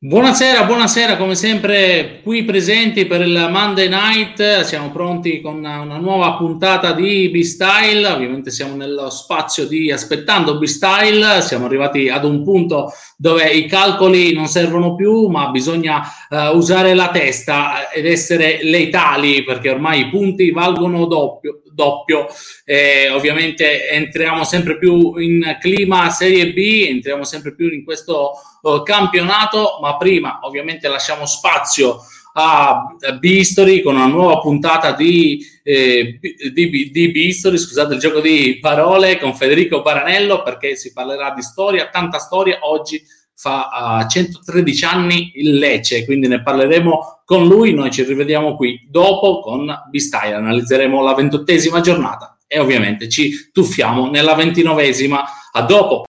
Buonasera, buonasera, come sempre qui presenti per il Monday Night, siamo pronti con una nuova puntata di B-Style, ovviamente siamo nello spazio di aspettando B-Style, siamo arrivati ad un punto dove i calcoli non servono più, ma bisogna uh, usare la testa ed essere letali perché ormai i punti valgono doppio, doppio. Eh, ovviamente entriamo sempre più in clima Serie B, entriamo sempre più in questo uh, campionato, ma prima ovviamente lasciamo spazio a B-History con una nuova puntata di, eh, di, di B-History, scusate il gioco di parole con Federico Baranello perché si parlerà di storia, tanta storia. Oggi fa uh, 113 anni il Lecce, quindi ne parleremo con lui. Noi ci rivediamo qui dopo con B-Style, analizzeremo la ventottesima giornata e ovviamente ci tuffiamo nella ventinovesima. A dopo!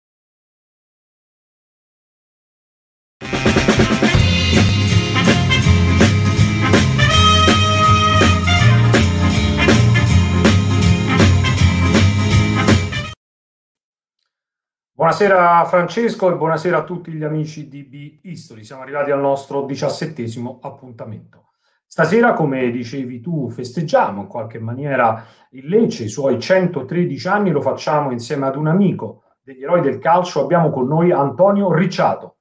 Buonasera Francesco e buonasera a tutti gli amici di B-History. Siamo arrivati al nostro diciassettesimo appuntamento. Stasera, come dicevi tu, festeggiamo in qualche maniera il Lecce, i suoi 113 anni, lo facciamo insieme ad un amico degli eroi del calcio. Abbiamo con noi Antonio Ricciato.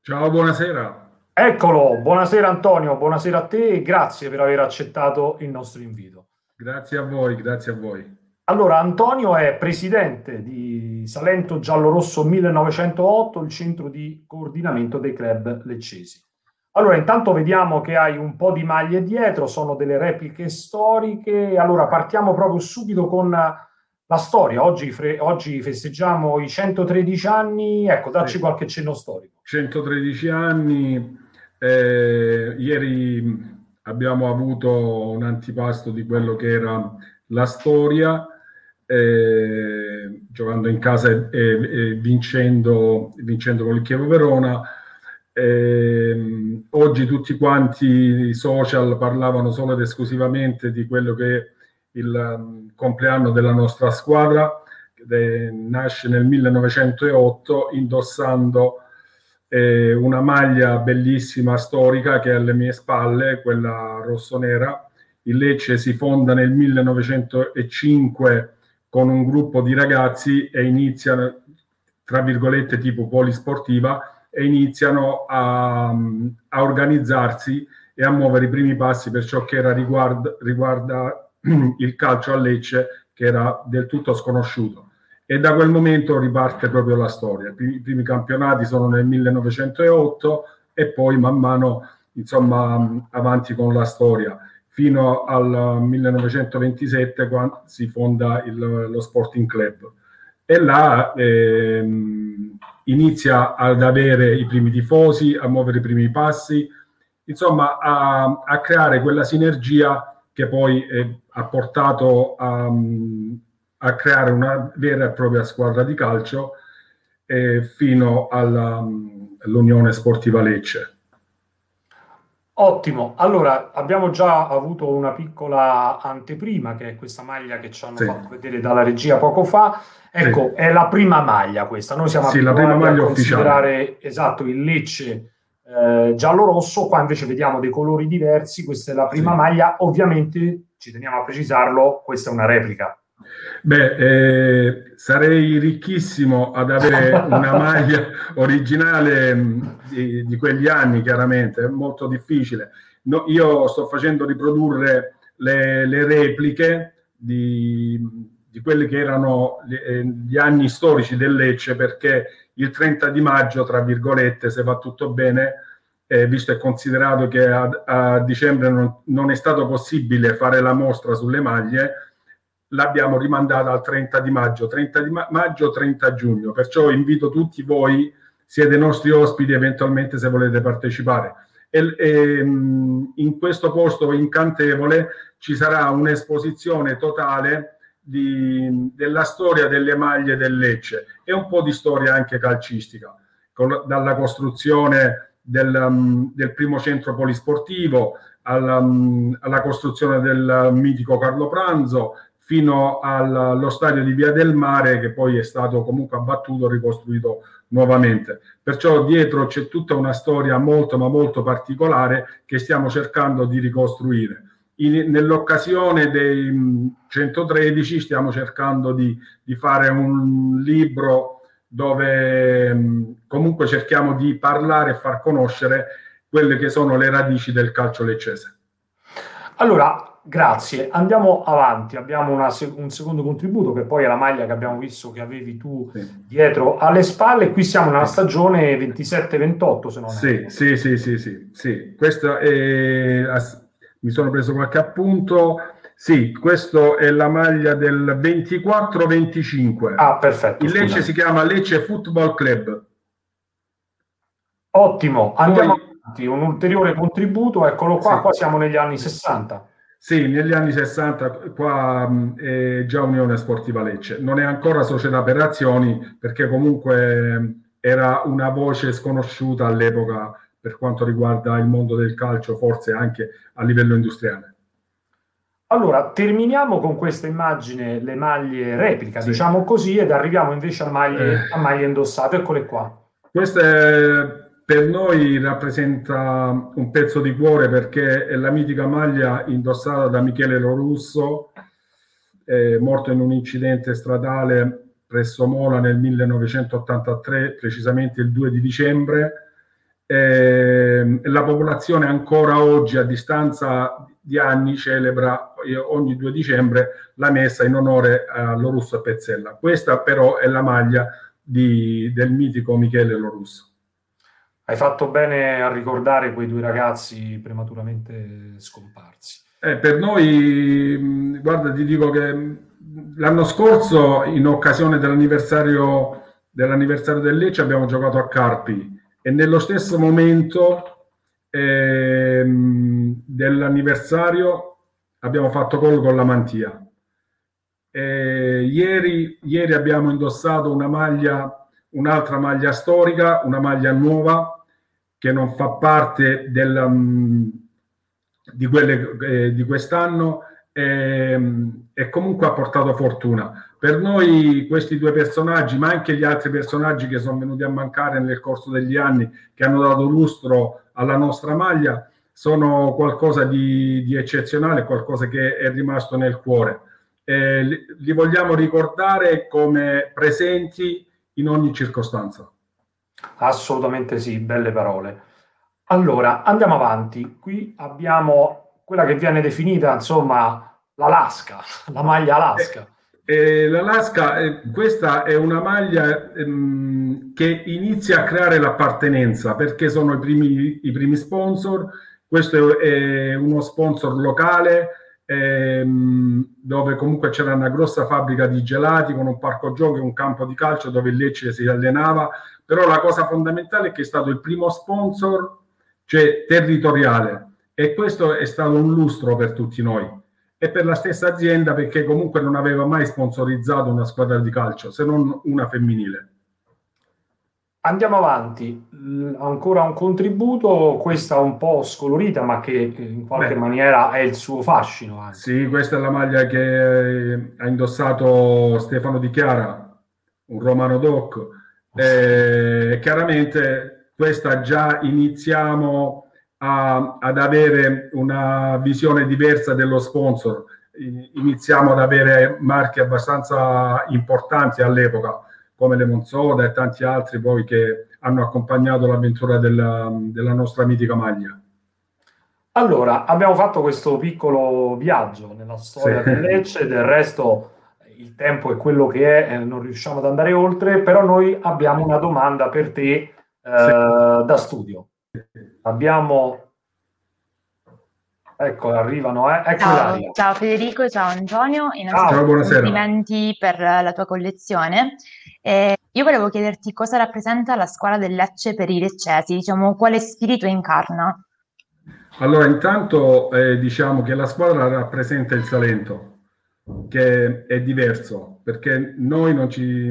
Ciao, buonasera. Eccolo, buonasera Antonio, buonasera a te e grazie per aver accettato il nostro invito. Grazie a voi, grazie a voi. Allora, Antonio è presidente di Salento Giallorosso 1908, il centro di coordinamento dei club leccesi. Allora, intanto vediamo che hai un po' di maglie dietro, sono delle repliche storiche. Allora, partiamo proprio subito con la storia. Oggi, fre- oggi festeggiamo i 113 anni. Ecco, dacci qualche cenno storico. 113 anni. Eh, ieri abbiamo avuto un antipasto di quello che era la storia eh, giocando in casa e, e, vincendo, vincendo con il Chievo Verona. Eh, oggi tutti quanti i social parlavano solo ed esclusivamente di quello che è il um, compleanno della nostra squadra, che nasce nel 1908 indossando eh, una maglia bellissima storica che è alle mie spalle, quella rosso-nera. Il Lecce si fonda nel 1905 con un gruppo di ragazzi e iniziano, tra virgolette, tipo polisportiva, e iniziano a, a organizzarsi e a muovere i primi passi per ciò che era riguarda, riguarda il calcio a Lecce, che era del tutto sconosciuto. E da quel momento riparte proprio la storia. I primi, i primi campionati sono nel 1908 e poi man mano, insomma, avanti con la storia fino al 1927 quando si fonda il, lo Sporting Club e là ehm, inizia ad avere i primi tifosi, a muovere i primi passi, insomma a, a creare quella sinergia che poi eh, ha portato a, a, creare una vera e propria squadra di calcio eh, fino all'Unione Sportiva Lecce. Ottimo, allora abbiamo già avuto una piccola anteprima che è questa maglia che ci hanno sì. fatto vedere dalla regia poco fa. Ecco, sì. è la prima maglia questa. Noi siamo sì, maglia a considerare ufficiale. esatto il Lecce eh, giallo-rosso, qua invece vediamo dei colori diversi. Questa è la prima sì. maglia, ovviamente ci teniamo a precisarlo, questa è una replica. Beh, eh, sarei ricchissimo ad avere una maglia originale mm, di, di, quegli anni, chiaramente, è molto difficile. No, io sto facendo riprodurre le, le repliche di, di, quelli che erano gli, eh, gli, anni storici del Lecce, perché il 30 di maggio, tra virgolette, se va tutto bene, eh, visto e considerato che a, a dicembre non, non è stato possibile fare la mostra sulle maglie, l'abbiamo rimandata al 30 di maggio, 30 di ma- maggio, 30 giugno. Perciò invito tutti voi, siete nostri ospiti eventualmente se volete partecipare. E, e, in questo posto incantevole ci sarà un'esposizione totale di, della storia delle maglie del Lecce e un po' di storia anche calcistica, con, dalla costruzione del, um, del primo centro polisportivo alla, um, alla costruzione del mitico Carlo Pranzo fino allo stadio di Via del Mare che poi è stato comunque abbattuto, ricostruito nuovamente. Perciò dietro c'è tutta una storia molto ma molto particolare che stiamo cercando di ricostruire. In, nell'occasione dei 113 stiamo cercando di, di fare un libro dove comunque cerchiamo di parlare e far conoscere quelle che sono le radici del calcio leccese. Allora, grazie. Andiamo avanti. Abbiamo una, un secondo contributo che poi è la maglia che abbiamo visto che avevi tu sì. dietro alle spalle. Qui siamo nella stagione 27-28, se non sì, è. Sì, sì, sì, sì, sì. Questa è, mi sono preso qualche appunto. Sì, questa è la maglia del 24-25. Ah, perfetto. Il Lecce si chiama Lecce Football Club. Ottimo, andiamo Poi, avanti. Un ulteriore contributo, eccolo qua, sì. qua siamo negli anni 60. Sì, negli anni 60 qua mh, è già Unione Sportiva Lecce, non è ancora società per azioni perché comunque era una voce sconosciuta all'epoca per quanto riguarda il mondo del calcio, forse anche a livello industriale. Allora, terminiamo con questa immagine, le maglie replica, sì. diciamo così, ed arriviamo invece a maglie, eh. a maglie indossate. Eccole qua. Queste per noi rappresenta un pezzo di cuore perché è la mitica maglia indossata da Michele Lorusso, eh, morto in un incidente stradale presso Mola nel 1983, precisamente il 2 di dicembre. Eh, la popolazione ancora oggi, a distanza di anni, celebra ogni 2 dicembre la messa in onore a Lorusso e Pezzella. Questa però è la maglia di, del mitico Michele Lorusso. Hai fatto bene a ricordare quei due ragazzi prematuramente scomparsi. Eh, per noi, guarda, ti dico che l'anno scorso, in occasione dell'anniversario, dell'anniversario del Lecce, abbiamo giocato a Carpi e nello stesso momento eh, dell'anniversario abbiamo fatto gol con la mantia. Eh, ieri, ieri abbiamo indossato una maglia, un'altra maglia storica, una maglia nuova che non fa parte del, um, di quelle eh, di quest'anno e, e, comunque ha portato fortuna. Per noi questi due personaggi, ma anche gli altri personaggi che sono venuti a mancare nel corso degli anni, che hanno dato lustro alla nostra maglia, sono qualcosa di, di eccezionale, qualcosa che è rimasto nel cuore. Eh, li, li vogliamo ricordare come presenti in ogni circostanza. Assolutamente sì, belle parole. Allora, andiamo avanti. Qui abbiamo quella che viene definita, insomma, l'Alaska, la maglia Alaska. Eh, eh, L'Alaska, eh, questa è una maglia ehm, che inizia a creare l'appartenenza perché sono i primi, i primi sponsor. Questo è, è uno sponsor locale ehm, dove comunque c'era una grossa fabbrica di gelati con un parco giochi, un campo di calcio dove il Lecce si allenava. Però la cosa fondamentale è che è stato il primo sponsor, cioè territoriale, e questo è stato un lustro per tutti noi. E per la stessa azienda perché comunque non aveva mai sponsorizzato una squadra di calcio, se non una femminile. Andiamo avanti, ancora un contributo, questa un po' scolorita ma che in qualche Beh, maniera è il suo fascino. Anche. Sì, questa è la maglia che ha indossato Stefano Di Chiara, un romano doc, eh, chiaramente questa già iniziamo a, ad avere una visione diversa dello sponsor, iniziamo ad avere marche abbastanza importanti all'epoca come le Monzoda e tanti altri poi che hanno accompagnato l'avventura della, della nostra mitica maglia. Allora, abbiamo fatto questo piccolo viaggio nella storia sì. del Lecce, del resto il tempo è quello che è, eh, non riusciamo ad andare oltre, però noi abbiamo una domanda per te eh, sì. da studio. Abbiamo Ecco, arrivano, eh? ecco ciao, ciao, Federico, ciao Antonio, ciao, complimenti per la tua collezione. Eh, io volevo chiederti cosa rappresenta la scuola del Lecce per i leccesi, diciamo quale spirito incarna? Allora, intanto eh, diciamo che la squadra rappresenta il Salento, che è diverso, perché noi non ci,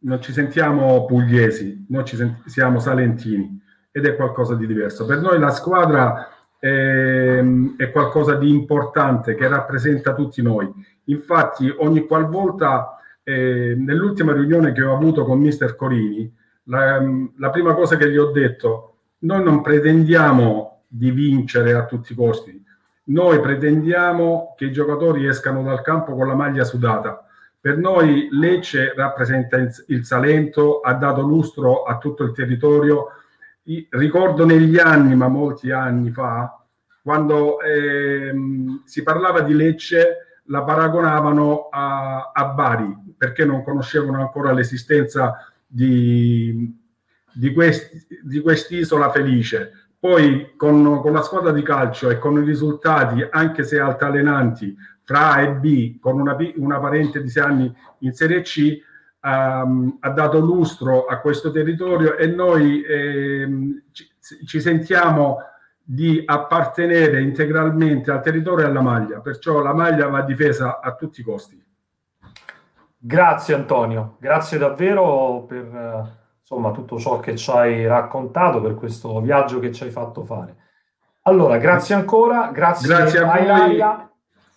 non ci sentiamo pugliesi, noi ci sent- siamo salentini ed è qualcosa di diverso. Per noi la squadra è, è qualcosa di importante che rappresenta tutti noi. Infatti, ogni qualvolta, eh, nell'ultima riunione che ho avuto con Mister Corini, la, la prima cosa che gli ho detto, noi non pretendiamo di vincere a tutti i costi, noi pretendiamo che i giocatori escano dal campo con la maglia sudata. Per noi Lecce rappresenta il Salento, ha dato lustro a tutto il territorio. Ricordo negli anni, ma molti anni fa, quando ehm, si parlava di Lecce, la paragonavano a, a Bari, perché non conoscevano ancora l'esistenza di, di, quest, di quest'isola felice. Poi con, con, la squadra di calcio e con i risultati, anche se altalenanti, fra A e B, con una, una parente di sei anni in Serie C, um, ha dato lustro a questo territorio e noi ehm, ci, ci sentiamo di appartenere integralmente al territorio e alla maglia, perciò la maglia va difesa a tutti i costi. Grazie Antonio, grazie davvero per eh, insomma, tutto ciò che ci hai raccontato, per questo viaggio che ci hai fatto fare. Allora, grazie ancora, grazie, grazie a voi. Laia.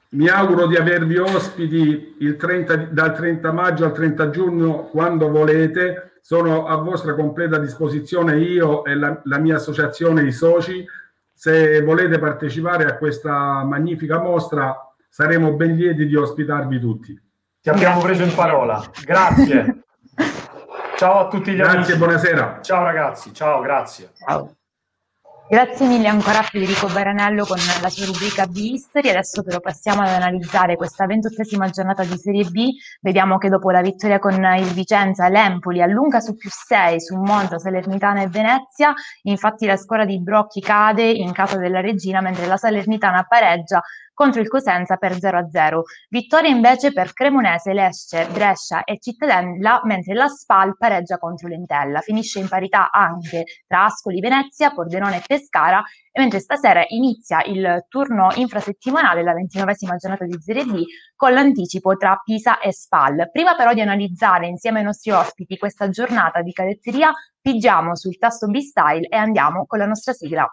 Mi auguro di avervi ospiti 30, dal 30 maggio al 30 giugno quando volete. Sono a vostra completa disposizione io e la, la mia associazione, i soci. Se volete partecipare a questa magnifica mostra, saremo ben lieti di ospitarvi tutti. Ti abbiamo preso in parola. Grazie. ciao a tutti gli grazie, amici. Grazie, buonasera. Ciao ragazzi, ciao, grazie. Ciao. Grazie mille ancora a Federico Baranello con la sua rubrica B-History. Adesso però passiamo ad analizzare questa ventottesima giornata di Serie B. Vediamo che dopo la vittoria con il Vicenza, l'Empoli allunga su più 6 su Monza, Salernitana e Venezia. Infatti la squadra di Brocchi cade in casa della Regina mentre la Salernitana pareggia contro il Cosenza per 0-0. Vittoria invece per Cremonese, Lecce, Brescia e Cittadella, mentre la Spal pareggia contro l'Entella. Finisce in parità anche tra Ascoli, Venezia, Pordenone e Pescara, mentre stasera inizia il turno infrasettimanale, la ventinovesima giornata di Serie B, con l'anticipo tra Pisa e Spal. Prima però di analizzare insieme ai nostri ospiti questa giornata di cadetteria, pigiamo sul tasto B-Style e andiamo con la nostra sigla.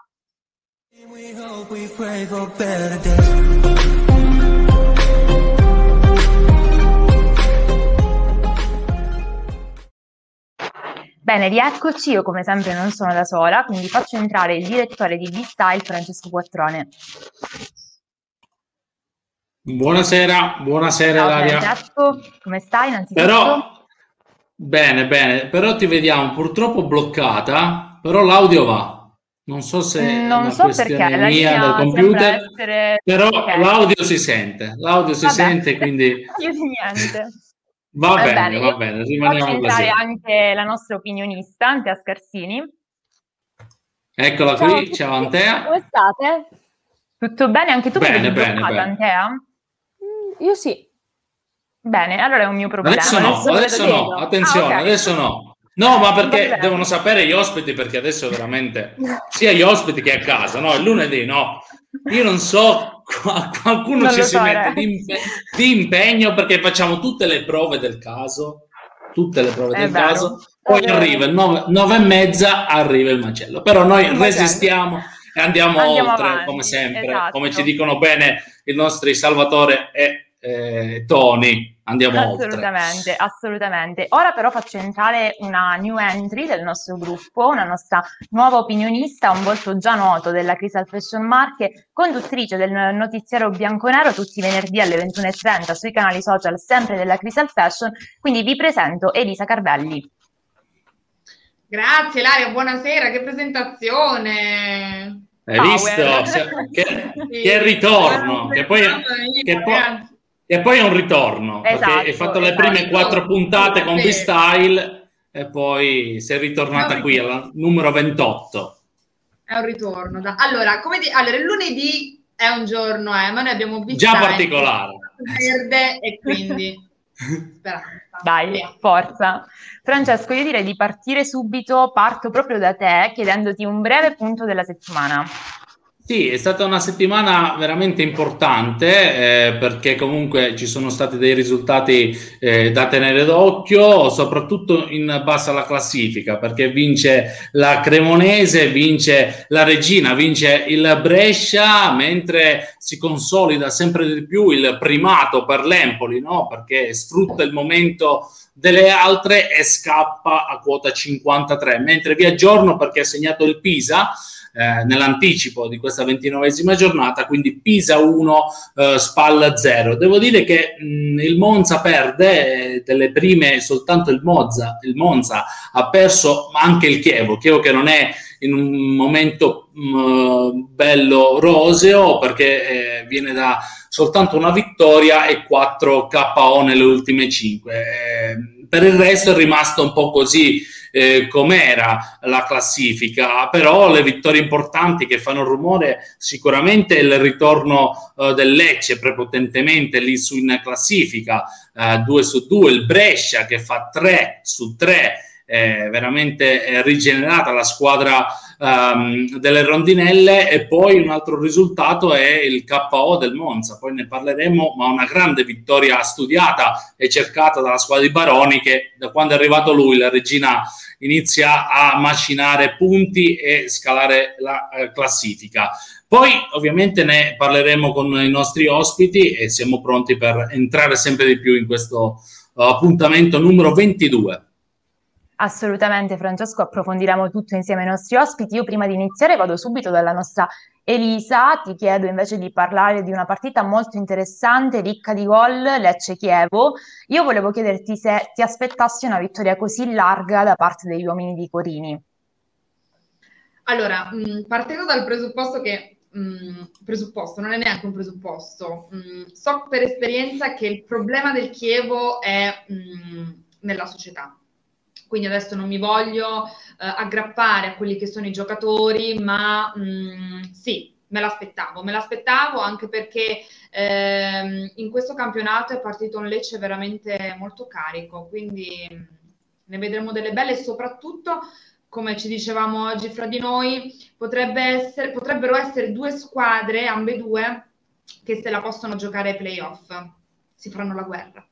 Bene, rieccoci, io come sempre non sono da sola, quindi faccio entrare il direttore di B-Style, Francesco Quattrone. Buonasera, buonasera Ciao, Ilaria. Francesco, come stai innanzitutto? Però, bene, bene, però ti vediamo purtroppo bloccata, però l'audio va. Non so se non so perché la mia del computer, essere... però okay. l'audio si sente, l'audio si Vabbè. sente, quindi... Io di niente. Va, va bene, bene, va bene, rimaniamo entrare anche la nostra opinionista, Antea Scarsini. Eccola ciao qui, ciao Antea. Come state? Tutto bene? Anche tu bene, bene, bene. Antea? Mm, io sì. Bene, allora è un mio problema. Adesso no, adesso, adesso no, attenzione, ah, okay. adesso no. No, ma perché devono sapere gli ospiti, perché adesso veramente sia gli ospiti che a casa, no? Il lunedì no. Io non so, qualcuno non ci si mette di, impe- di, impegno perché facciamo tutte le prove del caso, tutte le prove È del vero. caso, poi È arriva il 9, e mezza, arriva il macello. Però noi il resistiamo e andiamo, andiamo oltre, avanti. come sempre, esatto. come ci dicono bene i nostri Salvatore e eh, Tony andiamo assolutamente, oltre. Assolutamente, Ora però faccio entrare una new entry del nostro gruppo, una nostra nuova opinionista, un volto già noto della Crystal Fashion Marche, conduttrice del notiziario bianconero tutti i venerdì alle 21.30 sui canali social sempre della Crystal Fashion. Quindi vi presento Elisa Carvelli. Grazie Laria, buonasera, che presentazione! Hai Power. visto? Che, che ritorno, che poi, che poi e poi è un ritorno, esatto, perché hai fatto le esatto. prime quattro puntate con V-Style e poi sei ritornata qui al numero 28. È un ritorno. Da... Allora, come di... allora, il lunedì è un giorno, eh, ma noi abbiamo visto già particolare. Verde e quindi speranza. Dai, Via. forza. Francesco, io direi di partire subito, parto proprio da te chiedendoti un breve punto della settimana. Sì, è stata una settimana veramente importante eh, perché comunque ci sono stati dei risultati eh, da tenere d'occhio, soprattutto in base alla classifica, perché vince la Cremonese, vince la Regina, vince il Brescia, mentre si consolida sempre di più il primato per l'Empoli, no? perché sfrutta il momento delle altre e scappa a quota 53, mentre vi aggiorno perché ha segnato il Pisa eh, nell'anticipo di questa ventinovesima giornata, quindi Pisa 1, eh, Spal 0. Devo dire che mh, il Monza perde, eh, delle prime soltanto il Monza, il Monza ha perso anche il Chievo, Chievo che non è in un momento mh, bello roseo perché eh, viene da soltanto una vittoria e 4 KO nelle ultime 5. Eh, per il resto è rimasto un po' così eh, com'era la classifica, però le vittorie importanti che fanno rumore sicuramente il ritorno eh, del Lecce prepotentemente lì su in classifica, 2 eh, su 2, il Brescia che fa 3 su 3 eh, veramente rigenerata la squadra um, delle rondinelle e poi un altro risultato è il KO del Monza, poi ne parleremo, ma una grande vittoria studiata e cercata dalla squadra di Baroni che da quando è arrivato lui, la regina inizia a macinare punti e scalare la eh, classifica. Poi ovviamente ne parleremo con i nostri ospiti e siamo pronti per entrare sempre di più in questo uh, appuntamento numero 22. Assolutamente Francesco, approfondiremo tutto insieme ai nostri ospiti. Io prima di iniziare vado subito dalla nostra Elisa, ti chiedo invece di parlare di una partita molto interessante, ricca di gol, Lecce-Chievo. Io volevo chiederti se ti aspettassi una vittoria così larga da parte degli uomini di Corini. Allora, mm, partendo dal presupposto che mm, presupposto, non è neanche un presupposto. Mm, so per esperienza che il problema del Chievo è nella società quindi adesso non mi voglio eh, aggrappare a quelli che sono i giocatori, ma mh, mm, sì, me l'aspettavo, me l'aspettavo anche perché ehm, in questo campionato è partito un Lecce veramente molto carico, quindi mm, ne vedremo delle belle e soprattutto come ci dicevamo oggi fra di noi, potrebbe essere, potrebbero essere due squadre, ambedue, che se la possono giocare ai playoff, si faranno la guerra.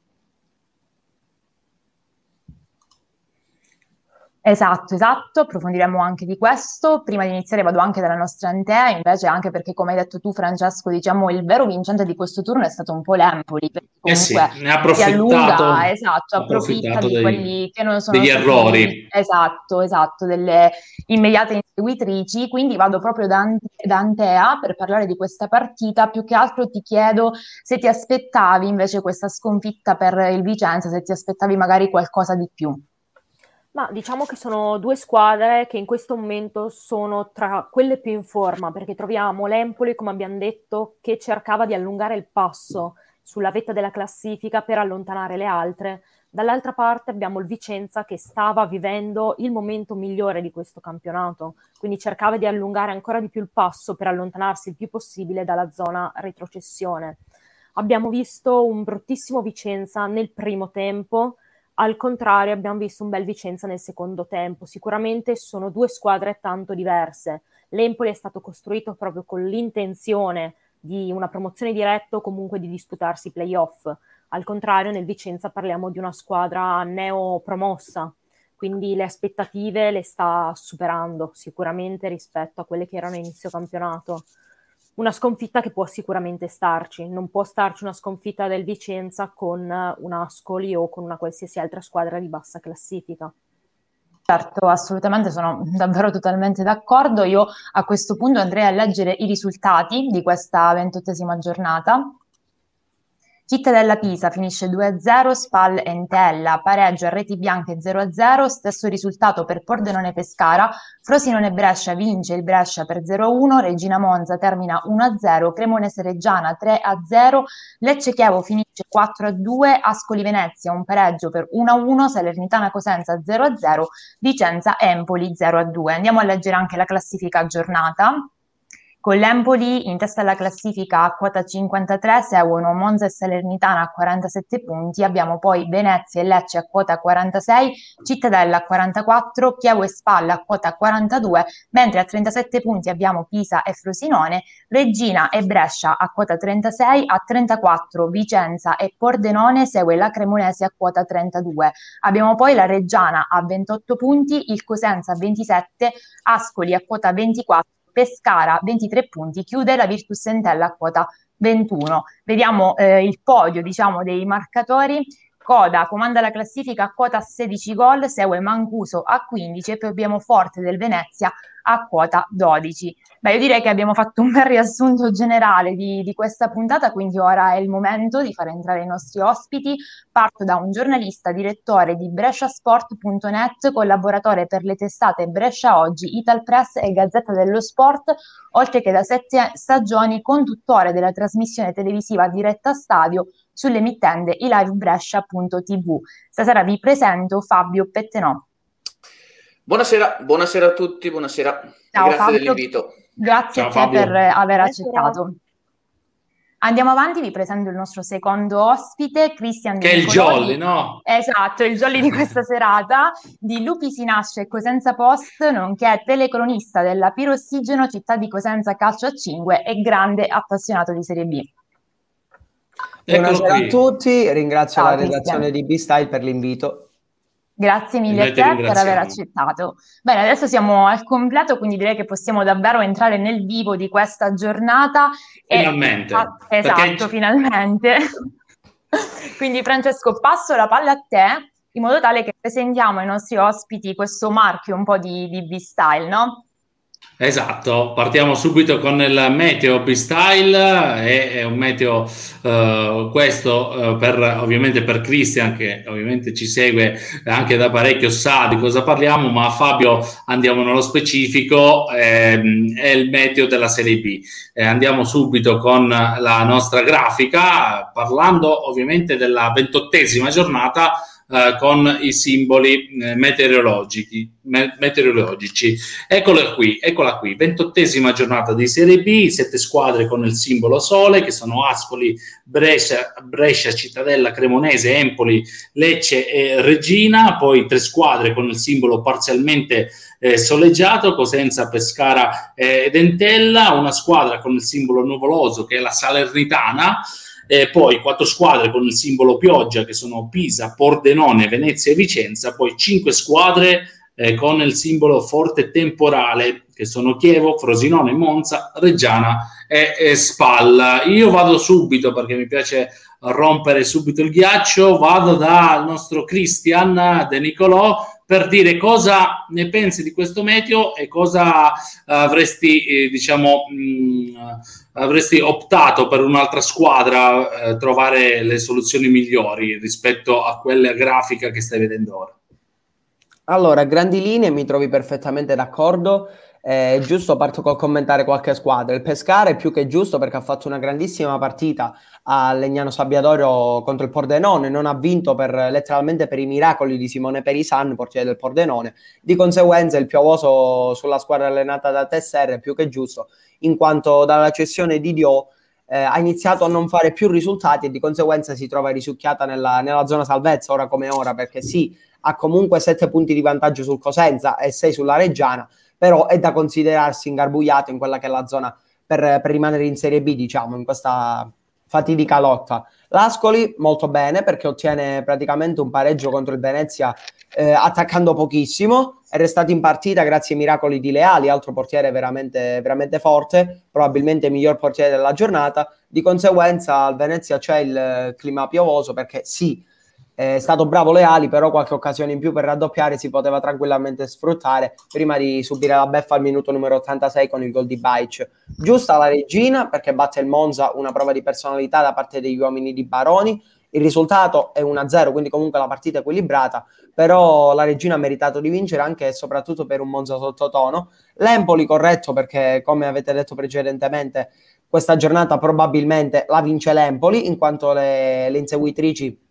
Esatto, esatto, approfondiremo anche di questo. Prima di iniziare vado anche dalla nostra Antea, invece anche perché come hai detto tu Francesco, diciamo il vero vincente di questo turno è stato un po' l'Empoli, perché eh sì, ne ha approfittato, allunga, esatto, approfitta di dei, quelli che non sono degli stati, errori. Esatto, esatto, delle immediate inseguitrici, quindi vado proprio da, da Antea per parlare di questa partita, più che altro ti chiedo se ti aspettavi invece questa sconfitta per il Vicenza, se ti aspettavi magari qualcosa di più. Ma diciamo che sono due squadre che in questo momento sono tra quelle più in forma, perché troviamo l'Empoli, come abbiamo detto, che cercava di allungare il passo sulla vetta della classifica per allontanare le altre. Dall'altra parte abbiamo il Vicenza che stava vivendo il momento migliore di questo campionato, quindi cercava di allungare ancora di più il passo per allontanarsi il più possibile dalla zona retrocessione. Abbiamo visto un bruttissimo Vicenza nel primo tempo, al contrario, abbiamo visto un bel Vicenza nel secondo tempo. Sicuramente sono due squadre tanto diverse. L'Empoli è stato costruito proprio con l'intenzione di una promozione diretta o comunque di disputarsi i playoff. Al contrario, nel Vicenza parliamo di una squadra neopromossa, quindi le aspettative le sta superando sicuramente rispetto a quelle che erano inizio campionato una sconfitta che può sicuramente starci, non può starci una sconfitta del Vicenza con un Ascoli o con una qualsiasi altra squadra di bassa classifica. Certo, assolutamente sono davvero totalmente d'accordo. Io a questo punto andrei a leggere i risultati di questa ventottesima giornata. Città della Pisa finisce 2-0, Spal Entella, pareggio a reti bianche 0-0, stesso risultato per Pordenone Pescara, Frosinone Brescia vince il Brescia per 0-1, Regina Monza termina 1-0, Cremonese Reggiana 3-0, Lecce Chievo finisce 4-2, Ascoli Venezia un pareggio per 1-1, Salernitana Cosenza 0-0, Vicenza Empoli 0-2. Andiamo a leggere anche la classifica aggiornata. Con l'Empoli in testa alla classifica a quota 53 seguono Monza e Salernitana a 47 punti, abbiamo poi Venezia e Lecce a quota 46, Cittadella a 44, Chievo e Spalla a quota 42, mentre a 37 punti abbiamo Pisa e Frosinone, Regina e Brescia a quota 36, a 34 Vicenza e Pordenone segue la Cremonese a quota 32. Abbiamo poi la Reggiana a 28 punti, il Cosenza a 27, Ascoli a quota 24, Pescara 23 punti, chiude la Virtus Entella a quota 21. Vediamo eh, il podio diciamo, dei marcatori. Coda comanda la classifica a quota 16 gol, segue Mancuso a 15 e poi abbiamo Forte del Venezia a quota 12. Beh, io direi che abbiamo fatto un bel riassunto generale di, di, questa puntata, quindi ora è il momento di far entrare i nostri ospiti. Parto da un giornalista, direttore di bresciasport.net, collaboratore per le testate Brescia Oggi, Italpress e Gazzetta dello Sport, oltre che da sette stagioni conduttore della trasmissione televisiva diretta stadio sull'emittente ilivebrescia.tv. Stasera vi presento Fabio Pettenò. Buonasera, buonasera a tutti, buonasera. Ciao, Grazie Fabio. dell'invito. Grazie Ciao, a te Fabio. per aver accettato. Andiamo avanti, vi presento il nostro secondo ospite, Cristian Che è il Jolly, no? Esatto, il Jolly di questa serata, di Lupi si nasce e Cosenza Post, nonché telecronista della Pirossigeno, città di Cosenza Calcio a 5 e grande appassionato di Serie B. Buonasera a tutti, ringrazio Ciao, la redazione di B-Style per l'invito. Grazie mille a te per aver accettato. Bene, adesso siamo al completo, quindi direi che possiamo davvero entrare nel vivo di questa giornata. Finalmente. E... esatto, perché... finalmente. quindi Francesco, passo la palla a te in modo tale che presentiamo ai nostri ospiti questo marchio un po' di, di B-Style, no? Esatto, partiamo subito con il meteo B-Style, è, è un meteo uh, questo uh, per, ovviamente per Cristian che ovviamente ci segue anche da parecchio sa di cosa parliamo, ma Fabio andiamo nello specifico, ehm, è il meteo della Serie B. Eh, andiamo subito con la nostra grafica, parlando ovviamente della ventottesima giornata eh, con i simboli eh, meteorologici, me- meteorologici. Eccola qui, eccola qui, ventottesima giornata di Serie B, sette squadre con il simbolo Sole, che sono Ascoli, Brescia, Brescia Cittadella, Cremonese, Empoli, Lecce e Regina, poi tre squadre con il simbolo parzialmente eh, soleggiato, Cosenza, Pescara ed Entella, una squadra con il simbolo nuvoloso che è la Salernitana, eh, poi quattro squadre con il simbolo pioggia che sono Pisa, Pordenone, Venezia e Vicenza, poi cinque squadre eh, con il simbolo forte temporale che sono Chievo, Frosinone, Monza, Reggiana e, e Spalla. Io vado subito perché mi piace rompere subito il ghiaccio, vado dal nostro Christian De Nicolò per dire cosa ne pensi di questo meteo e cosa avresti, eh, diciamo, mh, avresti optato per un'altra squadra eh, trovare le soluzioni migliori rispetto a quella grafica che stai vedendo ora? Allora, grandi linee mi trovi perfettamente d'accordo. È giusto, parto col commentare qualche squadra. Il Pescara è più che giusto perché ha fatto una grandissima partita a Legnano Sabbiadorio contro il Pordenone, non ha vinto per, letteralmente per i miracoli di Simone Perisan, portiere del Pordenone. Di conseguenza il piovoso sulla squadra allenata da Tesser è più che giusto in quanto dalla cessione di Dio eh, ha iniziato a non fare più risultati e di conseguenza si trova risucchiata nella, nella zona salvezza ora come ora perché sì, ha comunque 7 punti di vantaggio sul Cosenza e 6 sulla Reggiana, però è da considerarsi ingarbugliato in quella che è la zona per, per rimanere in Serie B, diciamo, in questa fatidica lotta. L'Ascoli molto bene perché ottiene praticamente un pareggio contro il Venezia eh, attaccando pochissimo, è restato in partita grazie ai miracoli di Leali, altro portiere veramente, veramente forte, probabilmente il miglior portiere della giornata, di conseguenza al Venezia c'è il clima piovoso perché sì, è stato bravo Leali, però qualche occasione in più per raddoppiare si poteva tranquillamente sfruttare prima di subire la beffa al minuto numero 86 con il gol di Baic. Giusta la regina perché batte il Monza, una prova di personalità da parte degli uomini di Baroni. Il risultato è 1-0, quindi comunque la partita è equilibrata, però la regina ha meritato di vincere anche e soprattutto per un Monza sottotono. L'Empoli corretto perché, come avete detto precedentemente, questa giornata probabilmente la vince l'Empoli, in quanto le, le inseguitrici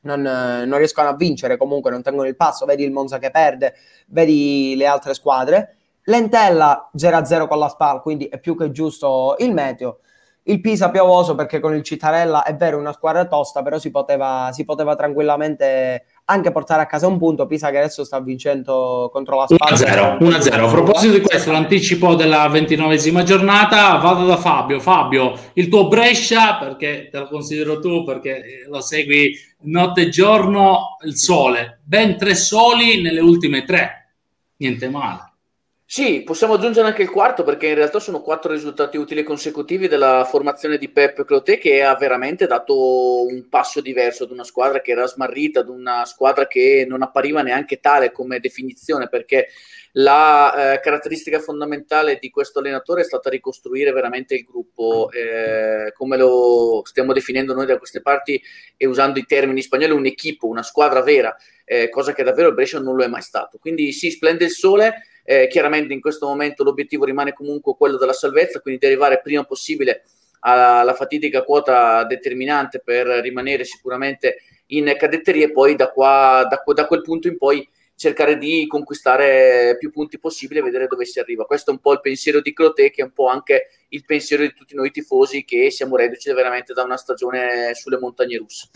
non, non, riescono a vincere, comunque non tengono il passo, vedi il Monza che perde, vedi le altre squadre. Lentella 0-0 con la SPAL, quindi è più che giusto il meteo. Il Pisa piovoso perché con il Cittadella è vero una squadra tosta, però si poteva, si poteva tranquillamente anche portare a casa un punto. Pisa che adesso sta vincendo contro la Spal. 1-0. 1-0. A proposito di questo, l'anticipo della ventinovesima giornata, vado da Fabio. Fabio, il tuo Brescia, perché te lo considero tu, perché lo segui notte e giorno, il sole. Ben tre soli nelle ultime tre. Niente male. Sì, possiamo aggiungere anche il quarto perché in realtà sono quattro risultati utili consecutivi della formazione di Pep Cloté che ha veramente dato un passo diverso ad una squadra che era smarrita, ad una squadra che non appariva neanche tale come definizione perché la eh, caratteristica fondamentale di questo allenatore è stata ricostruire veramente il gruppo eh, come lo stiamo definendo noi da queste parti e usando i termini spagnoli un'equipe, una squadra vera, eh, cosa che davvero il Brescia non lo è mai stato. Quindi sì, splende il sole eh, chiaramente in questo momento l'obiettivo rimane comunque quello della salvezza, quindi di arrivare prima possibile alla fatidica quota determinante per rimanere sicuramente in cadetteria e poi da, qua, da, da quel punto in poi cercare di conquistare più punti possibile e vedere dove si arriva. Questo è un po' il pensiero di Cloté, che è un po' anche il pensiero di tutti noi tifosi che siamo reduci veramente da una stagione sulle montagne russe.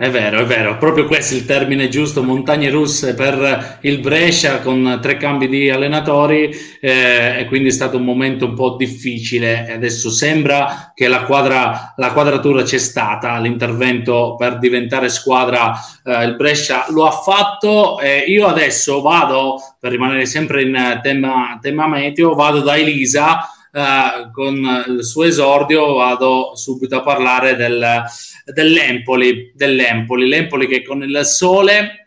È vero, è vero, proprio questo è il termine giusto, montagne russe per il Brescia con tre cambi di allenatori eh, e quindi è stato un momento un po' difficile. Adesso sembra che la, quadra, la quadratura c'è stata, l'intervento per diventare squadra eh, il Brescia lo ha fatto. Eh, io adesso vado, per rimanere sempre in tema, tema meteo, vado da Elisa eh, con il suo esordio vado subito a parlare del, dell'Empoli, dell'Empoli, l'Empoli che con il sole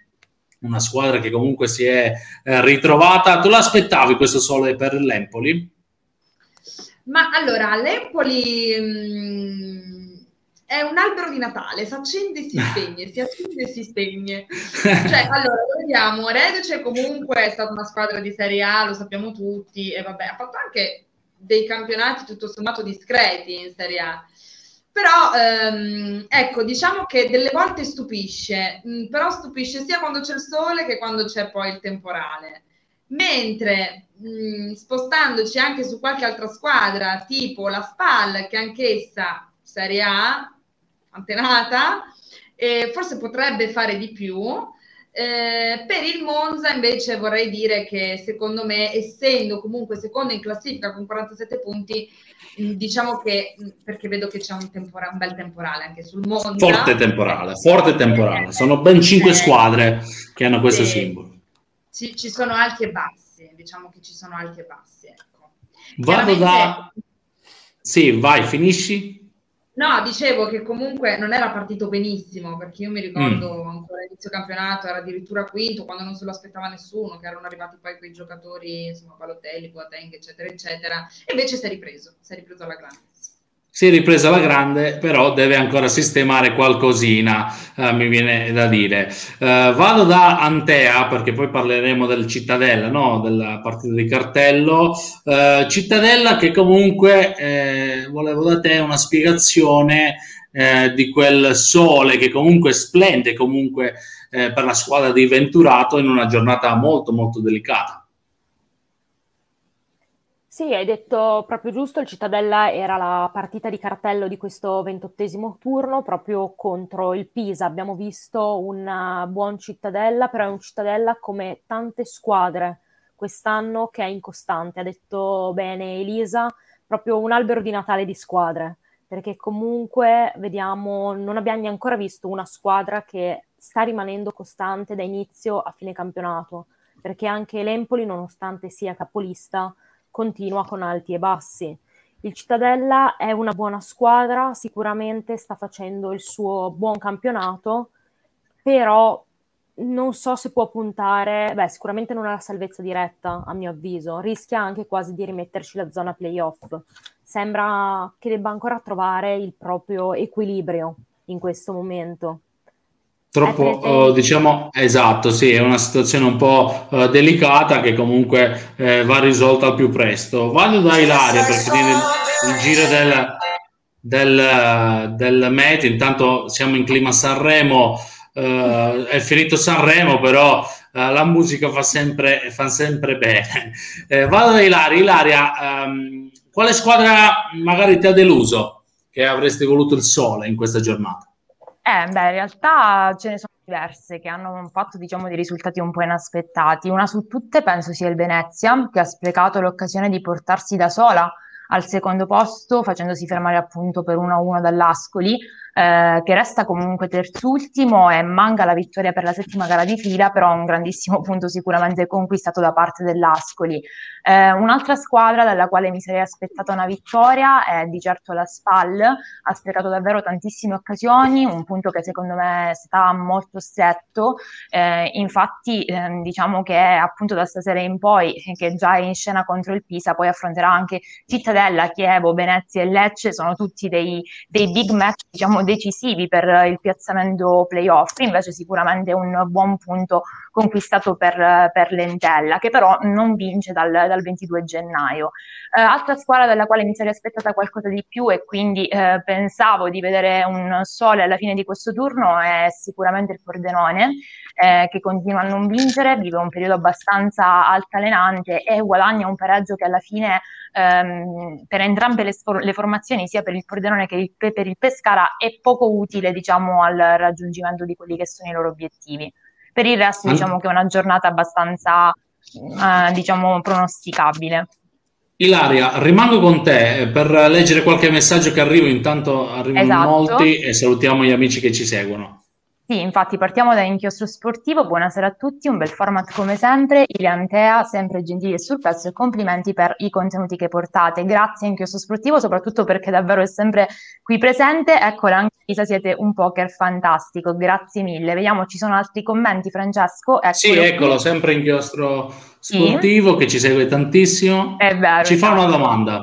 una squadra che comunque si è eh, ritrovata. Tu l'aspettavi questo sole per l'Empoli? Ma allora, l'Empoli mh, mm, è un albero di Natale, si accende e si spegne, si accende e si spegne. Cioè, allora, vediamo, Reduce comunque è stata una squadra di Serie A, lo sappiamo tutti, e vabbè, ha fatto anche dei campionati tutto sommato discreti in Serie A. Però ehm, ecco, diciamo che delle volte stupisce, mh, mm, però stupisce sia quando c'è il sole che quando c'è poi il temporale. Mentre mh, mm, spostandoci anche su qualche altra squadra, tipo la SPAL, che anch'essa Serie A, antenata, eh, forse potrebbe fare di più, eh, per il Monza invece vorrei dire che secondo me, essendo comunque secondo in classifica con 47 punti, mm, diciamo che mm, perché vedo che c'è un, tempora- un bel temporale anche sul Monza. Forte temporale, forte temporale. Sono ben cinque eh, squadre che hanno questo simbolo. Ci, ci, sono alti e bassi, diciamo che ci sono alti e bassi. Ecco. Vado da... Sì, vai, finisci. No, dicevo che comunque non era partito benissimo, perché io mi ricordo mm. ancora inizio campionato, era addirittura quinto, quando non se lo aspettava nessuno, che erano arrivati poi quei giocatori, insomma, Palotelli, Boateng, eccetera, eccetera, e invece si è ripreso, si è ripreso alla grande si è ripresa la grande, però deve ancora sistemare qualcosina, eh, mi viene da dire. Eh, vado da Antea, perché poi parleremo del Cittadella, no? della partita di cartello. Eh, Cittadella che comunque, eh, volevo da te una spiegazione eh, di quel sole che comunque splende comunque eh, per la squadra di Venturato in una giornata molto molto delicata. Sì, hai detto proprio giusto, il Cittadella era la partita di cartello di questo ventottesimo turno proprio contro il Pisa. Abbiamo visto un buon Cittadella, però è un Cittadella come tante squadre quest'anno che è incostante. Ha detto bene Elisa, proprio un albero di Natale di squadre, perché comunque vediamo, non abbiamo ancora visto una squadra che sta rimanendo costante da inizio a fine campionato, perché anche l'Empoli, nonostante sia capolista, continua con alti e bassi. Il Cittadella è una buona squadra, sicuramente sta facendo il suo buon campionato, però non so se può puntare, beh, sicuramente non è la salvezza diretta, a mio avviso, rischia anche quasi di rimetterci la zona playoff. Sembra che debba ancora trovare il proprio equilibrio in questo momento. Troppo, uh, diciamo, esatto, sì, è una situazione un po' uh, delicata che comunque eh, va risolta al più presto. Vado da Ilaria per finire il, giro del, del, del meteo, intanto siamo in clima Sanremo, uh, è finito Sanremo, però uh, la musica fa sempre, fa sempre bene. Eh, vado da Ilaria. Ilaria, um, quale squadra magari ti ha deluso che avresti voluto il sole in questa giornata? Eh, beh, in realtà ce ne sono diverse che hanno fatto, diciamo, dei risultati un po' inaspettati. Una su tutte penso sia il Venezia, che ha sprecato l'occasione di portarsi da sola al secondo posto, facendosi fermare appunto per 1-1 dall'Ascoli, eh, che resta comunque terzultimo e manca la vittoria per la settima gara di fila, però un grandissimo punto sicuramente conquistato da parte dell'Ascoli. Eh, un'altra squadra dalla quale mi sarei aspettata una vittoria è di certo la SPAL, ha sprecato davvero tantissime occasioni, un punto che secondo me sta molto stretto, eh, infatti ehm, diciamo che appunto da stasera in poi, che già è in scena contro il Pisa, poi affronterà anche Cittadella, Chievo, Venezia e Lecce, sono tutti dei, dei big match diciamo decisivi per il piazzamento playoff, invece sicuramente un buon punto conquistato per, per l'Entella, che però non vince dal, dal 22 gennaio. Eh, altra squadra dalla quale mi sarei aspettata qualcosa di più e quindi eh, pensavo di vedere un sole alla fine di questo turno è sicuramente il Pordenone, eh, che continua a non vincere, vive un periodo abbastanza altalenante e guadagna un pareggio che alla fine ehm, per entrambe le, le, formazioni, sia per il Pordenone che il, per il Pescara, è poco utile diciamo, al raggiungimento di quelli che sono i loro obiettivi. Per il resto, diciamo che è una giornata abbastanza, eh, diciamo, pronosticabile. Ilaria, rimango con te per leggere qualche messaggio che arriva, intanto arrivano esatto. molti e salutiamo gli amici che ci seguono. Sì, infatti partiamo da Inchiostro Sportivo, buonasera a tutti, un bel format come sempre, Iliantea, sempre gentili e sul pezzo e complimenti per i contenuti che portate. Grazie Inchiostro Sportivo, soprattutto perché davvero è sempre qui presente, eccola anche Lisa, siete un poker fantastico, grazie mille. Vediamo, ci sono altri commenti Francesco? Eccolo sì, eccolo, qui. sempre Inchiostro Sportivo sì. che ci segue tantissimo. È vero. Ci fa una domanda.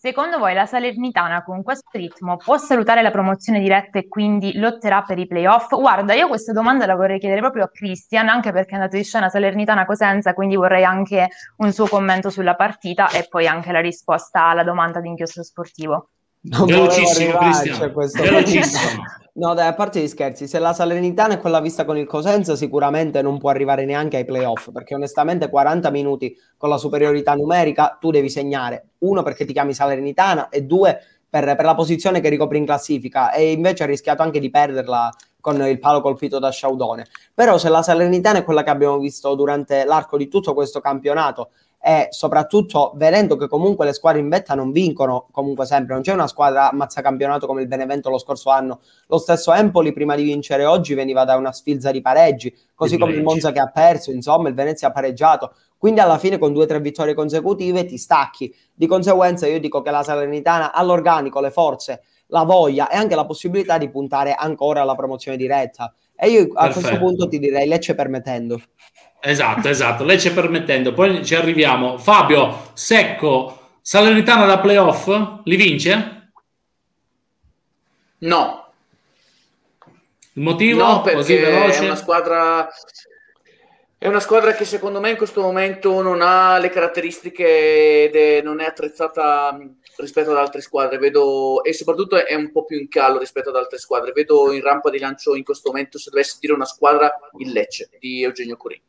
Secondo voi la Salernitana con questo ritmo può salutare la promozione diretta e quindi lotterà per i playoff? Guarda, io questa domanda la vorrei chiedere proprio a Cristian, anche perché è andato di scena Salernitana Cosenza, quindi vorrei anche un suo commento sulla partita e poi anche la risposta alla domanda di inchiostro sportivo. Non velocissimo, Cristian. Velocissimo. No, dai, a parte gli scherzi, se la Salernitana è quella vista con il Cosenza, sicuramente non può arrivare neanche ai playoff, perché onestamente 40 minuti con la superiorità numerica tu devi segnare, uno perché ti chiami Salernitana e due per, per la posizione che ricopri in classifica e invece ha rischiato anche di perderla con il palo colpito da Sciaudone. Però se la Salernitana è quella che abbiamo visto durante l'arco di tutto questo campionato e soprattutto vedendo che comunque le squadre in vetta non vincono comunque sempre, non c'è una squadra campionato come il Benevento lo scorso anno, lo stesso Empoli prima di vincere oggi veniva da una sfilza di pareggi, così di come il Monza che ha perso, insomma il Venezia ha pareggiato, quindi alla fine con due o tre vittorie consecutive ti stacchi, di conseguenza io dico che la Salernitana ha l'organico, le forze, la voglia e anche la possibilità di puntare ancora alla promozione diretta. E io a Perfetto. questo punto ti direi Lecce permettendo. Esatto, esatto, Lecce permettendo. Poi ci arriviamo. Fabio, Secco, Salernitana da playoff, li vince? No. Il motivo? No, perché è una squadra è una squadra che secondo me in questo momento non ha le caratteristiche ed è, non è attrezzata rispetto ad altre squadre. Vedo, e soprattutto è un po' più in callo rispetto ad altre squadre. Vedo in rampa di lancio in questo momento, se dovessi dire una squadra, il Lecce di Eugenio Curin.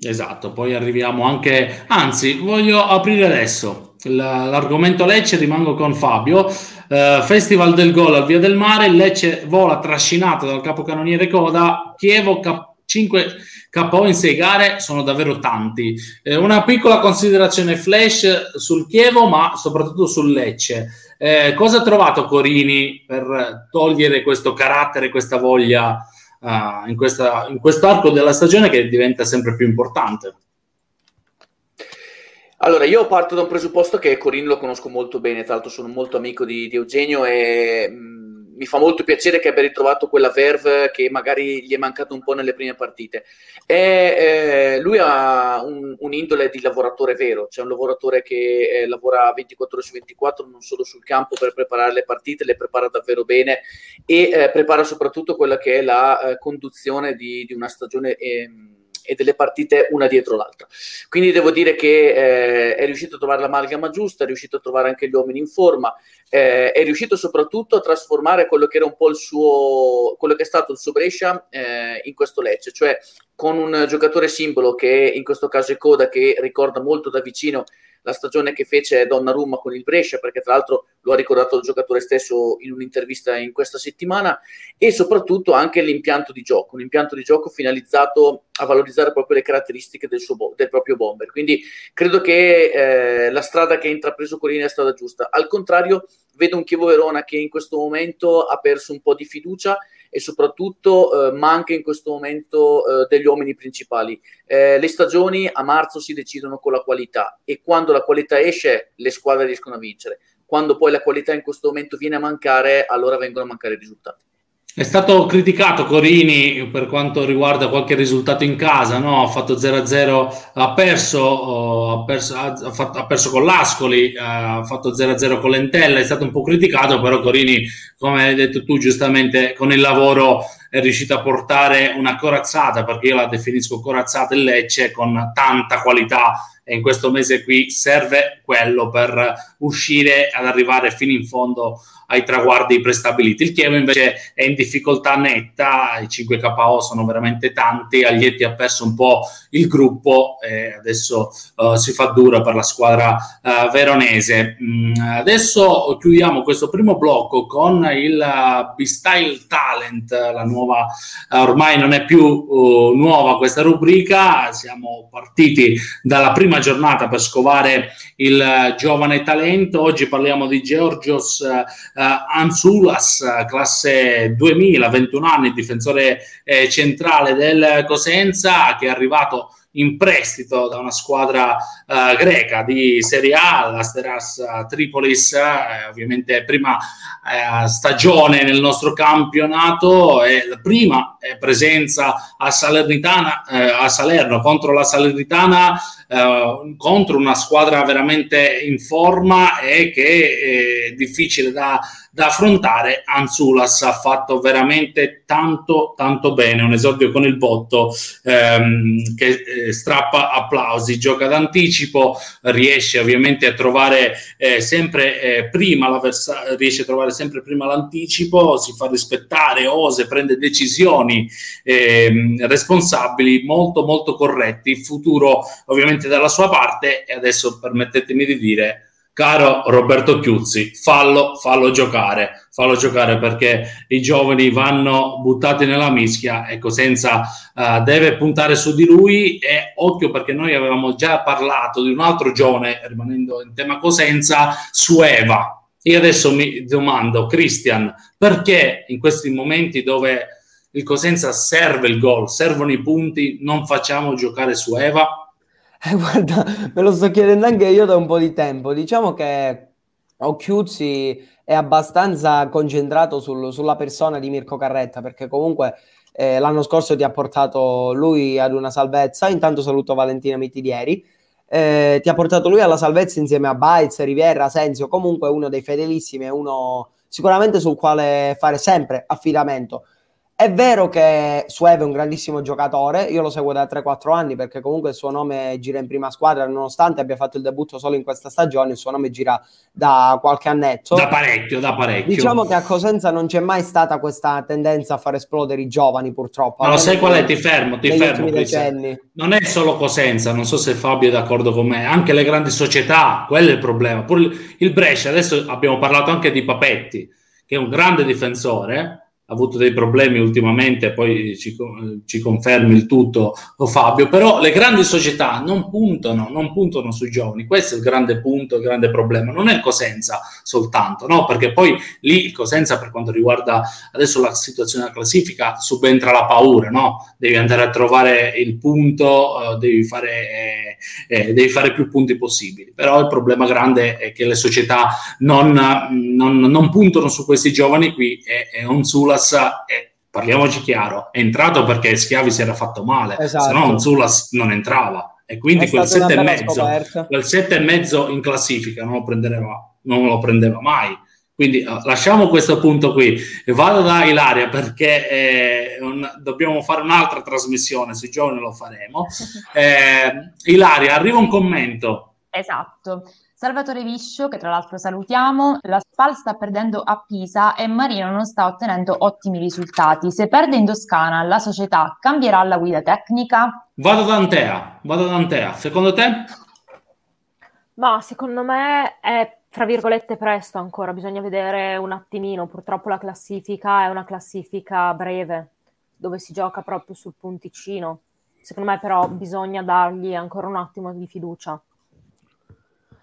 Esatto, poi arriviamo anche, anzi, voglio aprire adesso l'argomento Lecce, rimango con Fabio. Uh, Festival del Gol al Via del Mare, Lecce vola trascinato dal capocannoniere Coda, Chievo cap- 5 KO in 6 gare sono davvero tanti. Eh, una piccola considerazione flash sul Chievo, ma soprattutto sul Lecce. Eh, cosa ha trovato Corini per togliere questo carattere, questa voglia in, questa, in quest'arco della stagione che diventa sempre più importante? Allora, io parto da un presupposto che Corini lo conosco molto bene, tra l'altro sono molto amico di, di Eugenio e mm, mi fa molto piacere che abbia ritrovato quella verve che magari gli è mancato un po' nelle prime partite. E, eh, lui ha un, un, indole di lavoratore vero, cioè un lavoratore che eh, lavora 24 ore su 24, non solo sul campo per preparare le partite, le prepara davvero bene e eh, prepara soprattutto quella che è la eh, conduzione di, di una stagione ehm, e delle partite una dietro l'altra. Quindi devo dire che eh, è riuscito a trovare l'amalgama giusta, è riuscito a trovare anche gli uomini in forma, eh, è riuscito soprattutto a trasformare quello che era un po' il suo, quello che è stato il suo Brescia eh, in questo Lecce, cioè con un giocatore simbolo che in questo caso è Coda, che ricorda molto da vicino la stagione che fece Donnarumma con il Brescia, perché tra l'altro lo ha ricordato il giocatore stesso in un'intervista in questa settimana, e soprattutto anche l'impianto di gioco, un impianto di gioco finalizzato a valorizzare proprio le caratteristiche del, suo, del proprio bomber. Quindi credo che eh, la strada che ha intrapreso Corina è stata giusta. Al contrario, vedo un Chievo Verona che in questo momento ha perso un po' di fiducia e soprattutto eh, manca in questo momento eh, degli uomini principali. Eh, le stagioni a marzo si decidono con la qualità e quando la qualità esce le squadre riescono a vincere. Quando poi la qualità in questo momento viene a mancare, allora vengono a mancare i risultati. È stato criticato Corini per quanto riguarda qualche risultato in casa, no? ha fatto 0-0, ha perso, oh, ha perso, ha, fatto, ha perso con l'Ascoli, eh, ha fatto 0-0 con l'Entella, è stato un po' criticato, però Corini, come hai detto tu giustamente, con il lavoro è riuscito a portare una corazzata, perché io la definisco corazzata in Lecce, con tanta qualità e in questo mese qui serve quello per uscire ad arrivare fino in fondo ai traguardi prestabiliti. Il Chievo invece è in difficoltà netta, i 5 KO sono veramente tanti, Aglietti ha perso un po' il gruppo e adesso uh, si fa dura per la squadra uh, veronese. Mm, adesso chiudiamo questo primo blocco con il uh, B-Style Talent, la nuova, ormai non è più nuova questa rubrica, siamo partiti dalla prima giornata per scovare il giovane talento, oggi parliamo di Georgios uh, Anzulas, classe 2000, 21 anni, difensore eh, centrale del Cosenza, che è arrivato in prestito da una squadra uh, greca di Serie A, la Steras Tripolis, eh, ovviamente prima eh, stagione nel nostro campionato e la prima eh, presenza a, Salernitana, eh, a Salerno contro la Salernitana, eh, contro una squadra veramente in forma e che è difficile da da affrontare. Anzulas ha fatto veramente tanto, tanto bene. Un esordio con il botto ehm, che eh, strappa applausi, gioca d'anticipo, riesce ovviamente a trovare eh, sempre eh, prima l'avversario, riesce a trovare sempre prima l'anticipo, si fa rispettare, ose, prende decisioni ehm, responsabili, molto, molto corretti. Futuro ovviamente dalla sua parte e adesso permettetemi di dire caro Roberto Chiuzzi, fallo, fallo giocare, fallo giocare perché i giovani vanno buttati nella mischia, ecco, senza uh, deve puntare su di lui e occhio perché noi avevamo già parlato di un altro giovane, rimanendo in tema Cosenza, su Eva. Io adesso mi domando, Christian, perché in questi momenti dove il Cosenza serve il gol, servono i punti, non facciamo giocare su Eva? Eh, guarda, me lo sto chiedendo anche io da un po' di tempo. Diciamo che Occhiuzzi è abbastanza concentrato sul, sulla persona di Mirko Carretta, perché comunque eh, l'anno scorso ti ha portato lui ad una salvezza. Intanto saluto Valentina Mitidieri. Eh, ti ha portato lui alla salvezza insieme a Baez, Riviera, Senzio, comunque uno dei fedelissimi e uno sicuramente sul quale fare sempre affidamento. È vero che Sueve è un grandissimo giocatore, io lo seguo da 3-4 anni perché comunque il suo nome gira in prima squadra, nonostante abbia fatto il debutto solo in questa stagione, il suo nome gira da qualche annetto. Da parecchio, da parecchio. Diciamo che a Cosenza non c'è mai stata questa tendenza a far esplodere i giovani, purtroppo. Ma lo sai qual è? Ti fermo, ti fermo. Non è solo Cosenza, non so se Fabio è d'accordo con me, anche le grandi società, quello è il problema. Pure il Brescia, adesso abbiamo parlato anche di Papetti, che è un grande difensore, avuto dei problemi ultimamente, poi ci, ci, confermi il tutto oh Fabio, però le grandi società non puntano, non puntano sui giovani, questo è il grande punto, il grande problema, non è il Cosenza soltanto, no? perché poi lì il Cosenza per quanto riguarda adesso la situazione della classifica subentra la paura, no? devi andare a trovare il punto, uh, devi, fare, eh, eh, devi fare più punti possibili, però il problema grande è che le società non, non, non puntano su questi giovani qui e, e non sulla Zulas, eh, parliamoci chiaro, è entrato perché Schiavi si era fatto male, esatto. se no Zulas non entrava. E quindi quel 7,5 quel 7 e mezzo in classifica non lo, prendeva, non lo prendeva mai. Quindi uh, lasciamo questo punto qui e vado da Ilaria perché eh, un, dobbiamo fare un'altra trasmissione, sui giovani lo faremo. Eh, Ilaria, arriva un commento. Esatto. Salvatore Viscio, che tra l'altro salutiamo, la SPAL sta perdendo a Pisa e Marino non sta ottenendo ottimi risultati. Se perde in Toscana, la società cambierà la guida tecnica? Vado da Antea, vado da Antea. Secondo te? Ma secondo me è tra virgolette presto ancora, bisogna vedere un attimino. Purtroppo la classifica è una classifica breve, dove si gioca proprio sul punticino. Secondo me però bisogna dargli ancora un attimo di fiducia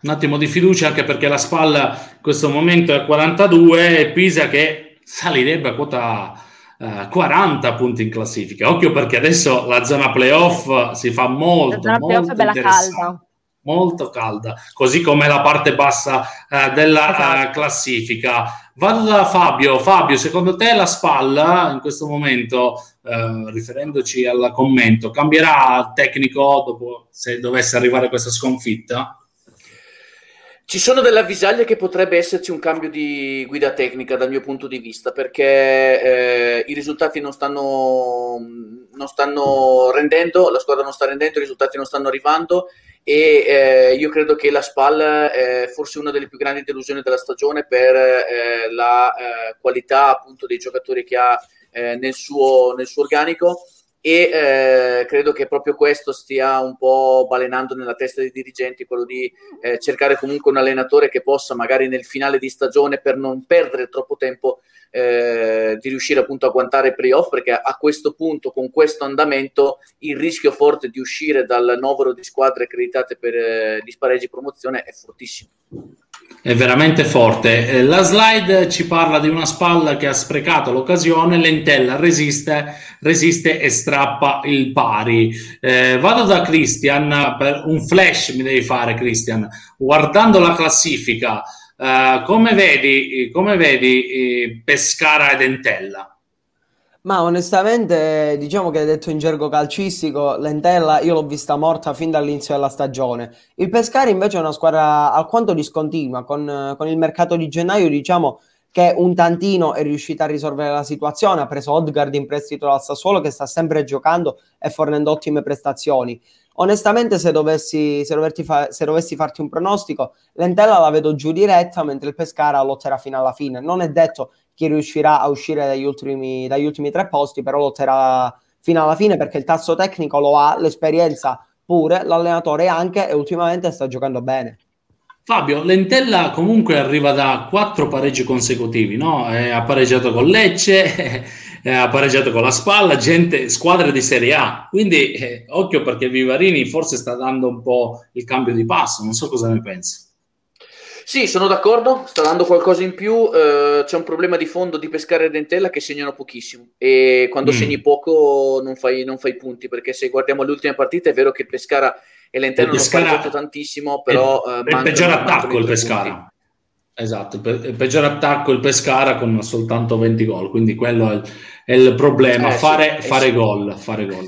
un attimo di fiducia anche perché la spalla in questo momento è 42 e Pisa che salirebbe a quota eh, 40 punti in classifica. Occhio perché adesso la zona playoff si fa molto, molto calda. Molto calda, così come la parte bassa eh, della esatto. uh, classifica. Vado da Fabio. Fabio, secondo te la spalla in questo momento, eh, riferendoci al commento, cambierà tecnico dopo se dovesse arrivare questa sconfitta? Ci sono delle avvisaglie che potrebbe esserci un cambio di guida tecnica dal mio punto di vista, perché eh, i risultati non stanno, non stanno, rendendo, la squadra non sta rendendo, i risultati non stanno arrivando e eh, io credo che la SPAL è forse una delle più grandi delusioni della stagione per eh, la eh, qualità appunto dei giocatori che ha eh, nel suo, nel suo organico e eh, credo che proprio questo stia un po' balenando nella testa dei dirigenti, quello di eh, cercare comunque un allenatore che possa magari nel finale di stagione per non perdere troppo tempo eh, di riuscire appunto a guantare i playoff perché a questo punto con questo andamento il rischio forte di uscire dal novero di squadre accreditate per eh, gli spareggi promozione è fortissimo è veramente forte. Eh, la slide ci parla di una spalla che ha sprecato l'occasione, Lentella resiste, resiste e strappa il pari. Eh, vado da Christian, per un flash mi devi fare Christian, guardando la classifica, eh, come vedi, come vedi eh, Pescara ed Entella? Ma onestamente, diciamo che detto in gergo calcistico, Lentella io l'ho vista morta fin dall'inizio della stagione. Il Pescara invece è una squadra alquanto discontinua, con, con il mercato di gennaio diciamo che un tantino è riuscita a risolvere la situazione, ha preso Odgard in prestito dal Sassuolo che sta sempre giocando e fornendo ottime prestazioni. Onestamente, se dovessi, se, fa- se dovessi farti un pronostico, Lentella la vedo giù diretta, mentre il Pescara lotterà fino alla fine. Non è detto chi riuscirà a uscire dagli ultimi, dagli ultimi tre posti, però lotterà fino alla fine perché il tasso tecnico lo ha, l'esperienza pure, l'allenatore anche e ultimamente sta giocando bene. Fabio, Lentella comunque arriva da quattro pareggi consecutivi, no? Ha pareggiato con Lecce, eh, ha pareggiato con la Spalla, gente, squadre di Serie A. Quindi eh, occhio perché Vivarini forse sta dando un po' il cambio di passo, non so cosa ne pensi. Sì, sono d'accordo, sta dando qualcosa in più, eh, c'è un problema di fondo di Pescara e Dentella che segnano pochissimo e quando mm. segni poco non fai, non fai, punti perché se guardiamo le ultime partite è vero che Pescara e Lentella hanno pareggiato tantissimo, però... È, eh, il peggior attacco il Pescara. Punti. Esatto, il peggior attacco il Pescara con soltanto 20 gol, quindi quello è il, è il problema, eh, fare, sì, fare, sì. Gol, fare gol.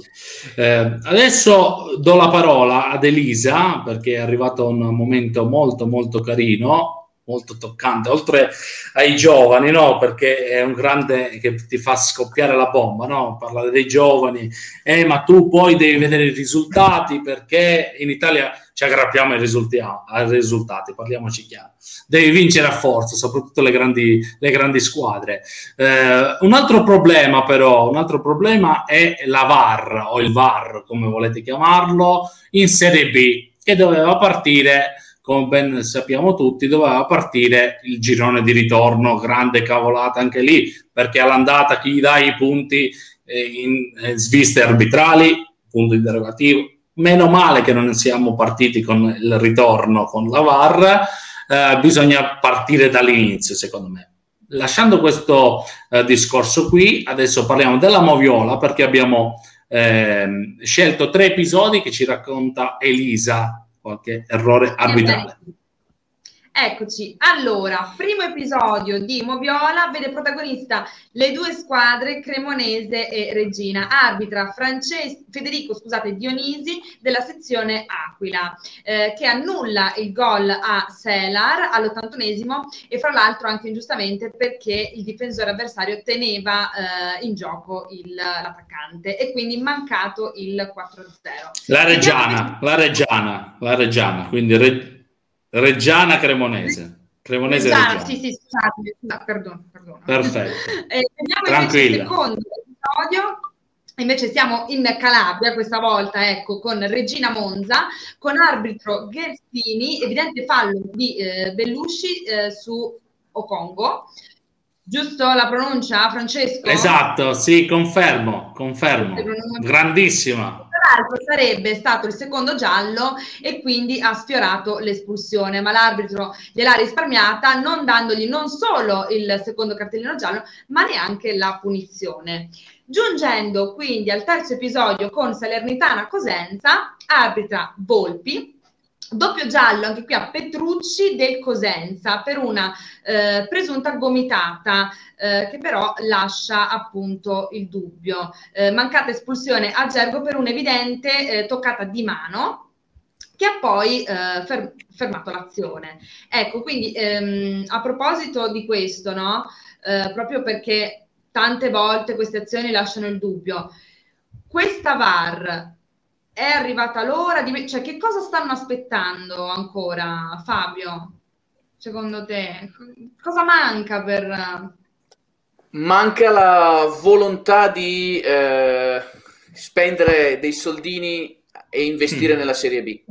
Eh, adesso do la parola ad Elisa perché è arrivato un momento molto molto carino molto toccante, oltre ai giovani, no? Perché è un grande che ti fa scoppiare la bomba, no? Parlare dei giovani, eh, ma tu poi devi vedere i risultati perché in Italia ci aggrappiamo ai risultati, ai risultati parliamoci chiaro. Devi vincere a forza, soprattutto le grandi, le grandi squadre. Eh, un altro problema, però, un altro problema è la VAR o il VAR, come volete chiamarlo, in Serie B, che doveva partire come ben sappiamo tutti, doveva partire il girone di ritorno, grande cavolata anche lì, perché all'andata chi dà i punti eh, in eh, sviste arbitrali, punto interrogativo. Meno male che non siamo partiti con il ritorno con la VAR, eh, bisogna partire dall'inizio, secondo me. Lasciando questo eh, discorso qui, adesso parliamo della Moviola perché abbiamo ehm, scelto tre episodi che ci racconta Elisa qualche errore arbitrale. Eccoci, allora, primo episodio di Moviola vede protagonista le due squadre Cremonese e Regina, arbitra Francesco, Federico scusate, Dionisi della sezione Aquila, eh, che annulla il gol a Selar all'81esimo e fra l'altro anche ingiustamente perché il difensore avversario teneva eh, in gioco il, l'attaccante e quindi mancato il 4-0. La Reggiana, la Reggiana, la Reggiana, quindi Re- Reggiana Cremonese. Cremonese Reggiana, Reggiana. sì, sì, scusate, no, perdono, perdono. Perfetto. eh, Tranquilla. il secondo episodio Invece siamo in Calabria questa volta, ecco, con Regina Monza, con arbitro Gersini, evidente fallo di eh, Bellusci eh, su Ocongo. Giusto la pronuncia, Francesco? Esatto, sì, confermo, confermo. Grandissima l'altro sarebbe stato il secondo giallo e quindi ha sfiorato l'espulsione, ma l'arbitro gliel'ha risparmiata non dandogli non solo il secondo cartellino giallo, ma neanche la punizione. Giungendo quindi al terzo episodio con Salernitana Cosenza, arbitra Volpi, Doppio giallo anche qui a Petrucci del Cosenza per una eh, presunta gomitata eh, che però lascia appunto il dubbio. Eh, mancata espulsione a Gergo per un'evidente eh, toccata di mano che ha poi eh, fer- fermato l'azione. Ecco, quindi ehm, a proposito di questo, no? Eh, proprio perché tante volte queste azioni lasciano il dubbio, questa VAR è arrivata l'ora di... Cioè, che cosa stanno aspettando ancora, Fabio? Secondo te? Cosa manca per... Manca la volontà di eh, spendere dei soldini e investire mm. nella Serie B.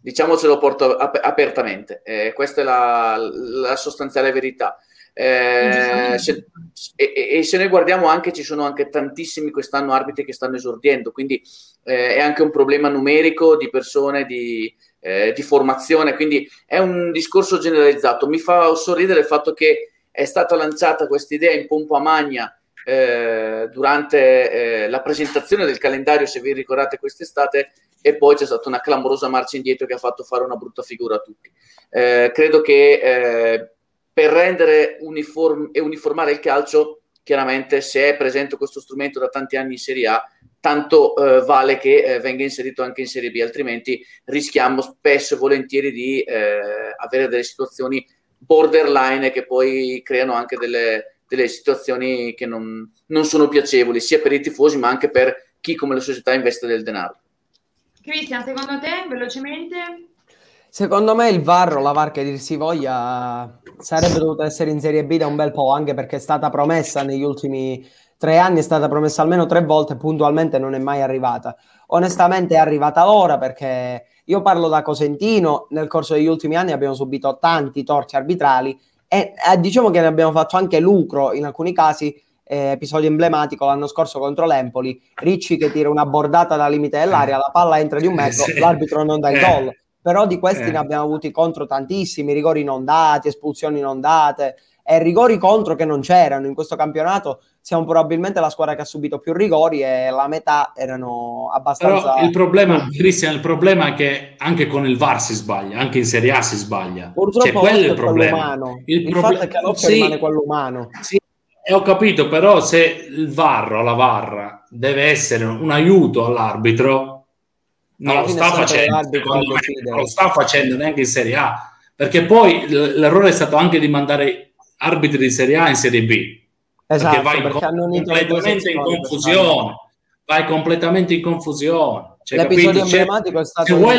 Diciamocelo porto ap- apertamente, eh, questa è la, la sostanziale verità. Eh, se, e, e, se noi guardiamo anche, ci sono anche tantissimi quest'anno arbitri che stanno esordiendo, quindi eh, è anche un problema numerico di persone, di, eh, di formazione, quindi è un discorso generalizzato. Mi fa sorridere il fatto che è stata lanciata questa idea in pompa magna eh, durante eh, la presentazione del calendario, se vi ricordate quest'estate, e poi c'è stata una clamorosa marcia indietro che ha fatto fare una brutta figura a tutti. Eh, credo che per rendere uniform- e uniformare il calcio, chiaramente se è presente questo strumento da tanti anni in Serie A, tanto eh, vale che eh, venga inserito anche in Serie B, altrimenti rischiamo spesso e volentieri di eh, avere delle situazioni borderline che poi creano anche delle, delle situazioni che non, non, sono piacevoli, sia per i tifosi ma anche per chi come la società investe del denaro. Cristian, secondo te, velocemente? Secondo me il VAR o la VAR che dir si voglia sarebbe dovuta essere in Serie B da un bel po', anche perché è stata promessa negli ultimi tre anni, è stata promessa almeno tre volte, puntualmente non è mai arrivata. Onestamente è arrivata ora perché io parlo da Cosentino, nel corso degli ultimi anni abbiamo subito tanti torti arbitrali e eh, diciamo che ne abbiamo fatto anche lucro in alcuni casi, eh, episodio emblematico l'anno scorso contro l'Empoli, Ricci che tira una bordata da limite dell'aria, la palla entra di un metro, sì. l'arbitro non dà il gol però di questi eh. ne abbiamo avuti contro tantissimi, rigori non dati, espulsioni non date e rigori contro che non c'erano. In questo campionato siamo probabilmente la squadra che ha subito più rigori e la metà erano abbastanza... Però il problema, Cristian, il problema è che anche con il VAR si sbaglia, anche in Serie A si sbaglia. Purtroppo cioè, quello è il problema. Il, il proble- fatto è che l'occhio sì, rimane quello umano. Sì, ho capito, però se il VAR o la VAR deve essere un aiuto all'arbitro, non lo, sta facendo, non lo sta facendo neanche in Serie A, perché poi l'errore è stato anche di mandare arbitri di Serie A in Serie B. Esatto, perché vai perché completamente in confusione, vai completamente in confusione. Cioè, L'episodio capito? emblematico è stato se vuoi,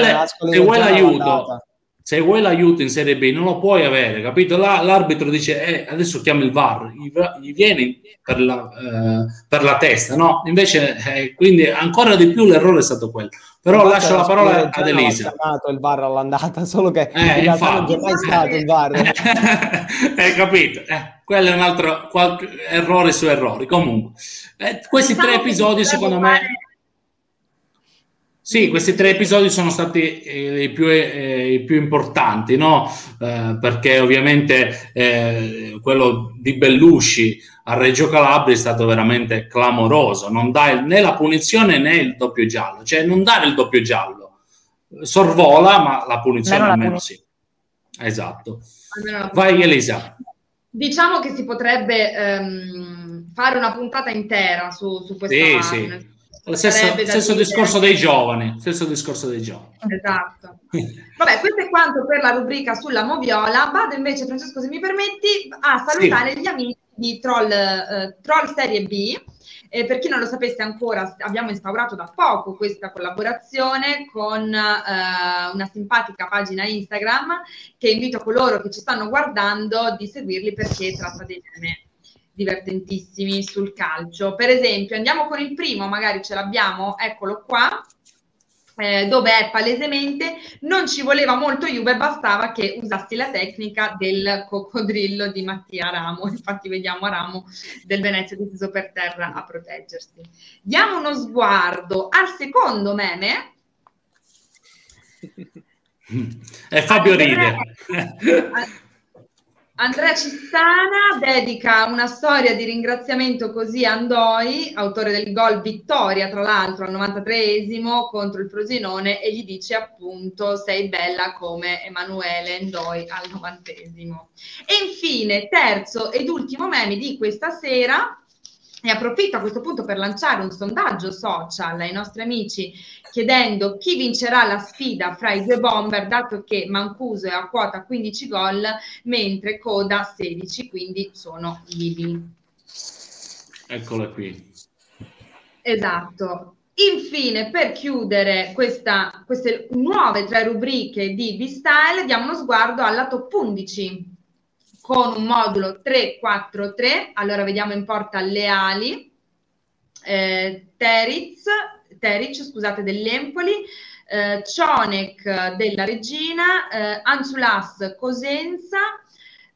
se vuoi l'aiuto, se vuoi l'aiuto in Serie B non lo puoi avere, capito? Là, l'arbitro dice eh, adesso chiama il VAR, gli, gli viene per la, eh, per la, testa, no? Invece, eh, quindi ancora di più l'errore è stato quello. Però lascio la parola ad Elisa. Ha chiamato il VAR all'andata, solo che eh, in realtà non c'è mai stato il VAR. Hai capito? Eh, quello è un altro errore su errori. Comunque, eh, questi tre episodi secondo me... Sì, questi tre episodi sono stati eh, i, più, eh, i, più, importanti, no? Eh, perché ovviamente eh, quello di Bellusci a Reggio Calabria è stato veramente clamoroso. Non dà né la punizione né il doppio giallo, cioè non dare il doppio giallo. Sorvola, ma la punizione almeno puni- sì. esatto. Vai Elisa. Diciamo che si potrebbe ehm, fare una puntata intera su, su questa sì, sì. Stesso, stesso discorso dei giovani, stesso discorso dei giovani. Esatto. Vabbè, questo è quanto per la rubrica sulla moviola. Vado invece, Francesco, se mi permetti, a salutare sì. gli amici di Troll, eh, Troll Serie B. Eh, per chi non lo sapesse ancora, abbiamo instaurato da poco questa collaborazione con eh, una simpatica pagina Instagram che invito coloro che ci stanno guardando di seguirli perché tratta dei temi divertentissimi sul calcio. Per esempio, andiamo con il primo, magari ce l'abbiamo, eccolo qua. Eh, dove è palesemente non ci voleva molto Juve, bastava che usassi la tecnica del coccodrillo di Mattia Ramo. Infatti, vediamo Ramo del Venezia disteso per terra a proteggersi. Diamo uno sguardo al secondo meme. È Fabio Ride. Andrea Cistana dedica una storia di ringraziamento così a Andoi, autore del gol vittoria tra l'altro al 93esimo contro il Frosinone e gli dice appunto sei bella come Emanuele Andoi al 90esimo. E infine terzo ed ultimo meme di questa sera e approfitto a questo punto per lanciare un sondaggio social ai nostri amici chiedendo chi vincerà la sfida fra i due bomber, dato che Mancuso è a quota 15 gol, mentre Coda 16, quindi sono vivi. Eccola qui. Esatto. Infine, per chiudere questa, queste nuove tre rubriche di B-Style, diamo uno sguardo alla top 11 con un modulo 343, allora vediamo in porta Leali, eh, Teriz, Teric, scusate, dell'Empoli, eh, Cionec della Regina, eh, Anzulas Cosenza,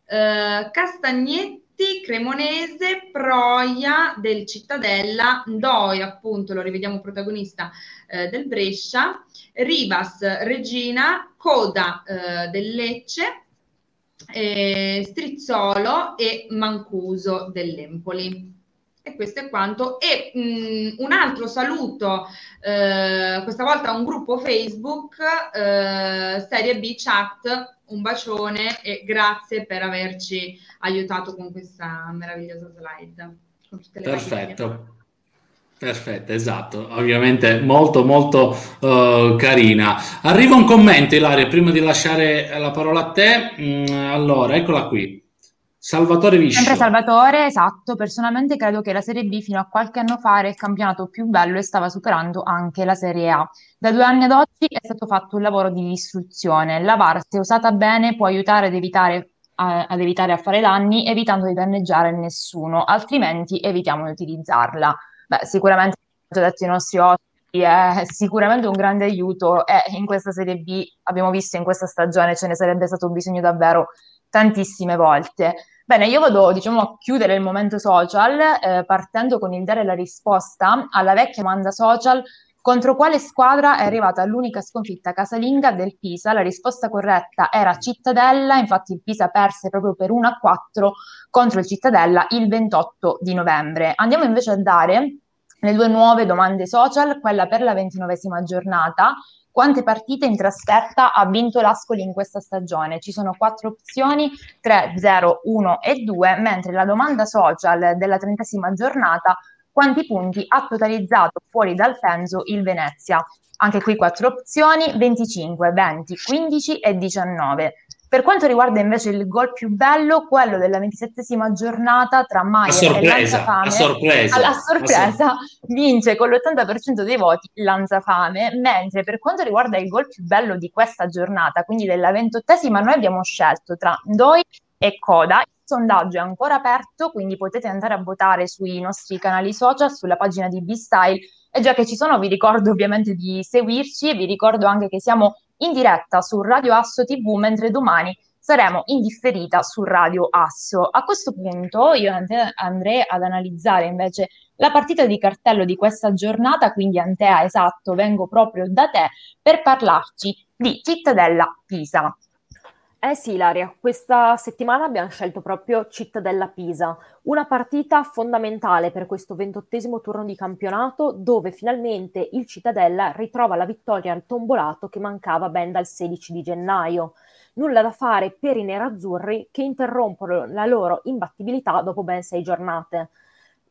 eh, Castagnetti Cremonese, Proia del Cittadella, Ndoi appunto, lo rivediamo protagonista eh, del Brescia, Rivas Regina, Coda eh, del Lecce, eh, Strizzolo e Mancuso dell'Empoli. E questo è quanto. E mh, mm, un altro saluto, eh, questa volta a un gruppo Facebook, eh, Serie B Chat, un bacione e grazie per averci aiutato con questa meravigliosa slide. Perfetto. Perfetto, esatto, ovviamente molto molto uh, carina. Arriva un commento Ilaria, prima di lasciare la parola a te. Mm, allora, eccola qui. Salvatore Viscio. Sempre Salvatore, esatto. Personalmente credo che la Serie B fino a qualche anno fa era il campionato più bello e stava superando anche la Serie A. Da due anni ad oggi è stato fatto un lavoro di distruzione. La VAR, se usata bene, può aiutare ad evitare a, ad evitare a fare danni, evitando di danneggiare nessuno, altrimenti evitiamo di utilizzarla. Beh, sicuramente, come già detto i nostri ospiti, è sicuramente un grande aiuto e in questa Serie B abbiamo visto in questa stagione ce ne sarebbe stato bisogno davvero tantissime volte. Bene, io vado diciamo, a chiudere il momento social eh, partendo con il dare la risposta alla vecchia domanda social contro quale squadra è arrivata l'unica sconfitta casalinga del Pisa? La risposta corretta era Cittadella, infatti il Pisa perse proprio per 1 a 4 contro il Cittadella il 28 di novembre. Andiamo invece a dare le due nuove domande social, quella per la ventinovesima giornata. Quante partite in trasferta ha vinto l'Ascoli in questa stagione? Ci sono quattro opzioni, 3, 0, 1 e 2, mentre la domanda social della trentesima giornata, quanti punti ha totalizzato fuori dal Fenzo il Venezia? Anche qui quattro opzioni, 25, 20, 15 e 19. Per quanto riguarda invece il gol più bello, quello della ventisettesima giornata tra Maier e Lanzafame, a sorpresa, alla sorpresa vince con l'80% dei voti Lanzafame, mentre per quanto riguarda il gol più bello di questa giornata, quindi della ventottesima, noi abbiamo scelto tra Ndoi e Coda. Il sondaggio è ancora aperto, quindi potete andare a votare sui nostri canali social, sulla pagina di B-Style. E già che ci sono, vi ricordo ovviamente di seguirci e vi ricordo anche che siamo in diretta su Radio Asso TV, mentre domani saremo in differita su Radio Asso. A questo punto io andrei ad analizzare invece la partita di cartello di questa giornata, quindi Antea, esatto, vengo proprio da te per parlarci di Cittadella Pisa. Eh sì, Ilaria, questa settimana abbiamo scelto proprio Cittadella Pisa, una partita fondamentale per questo ventottesimo turno di campionato dove finalmente il Cittadella ritrova la vittoria al tombolato che mancava ben dal 16 di gennaio. nulla da fare per i nerazzurri che interrompono la loro imbattibilità dopo ben sei giornate.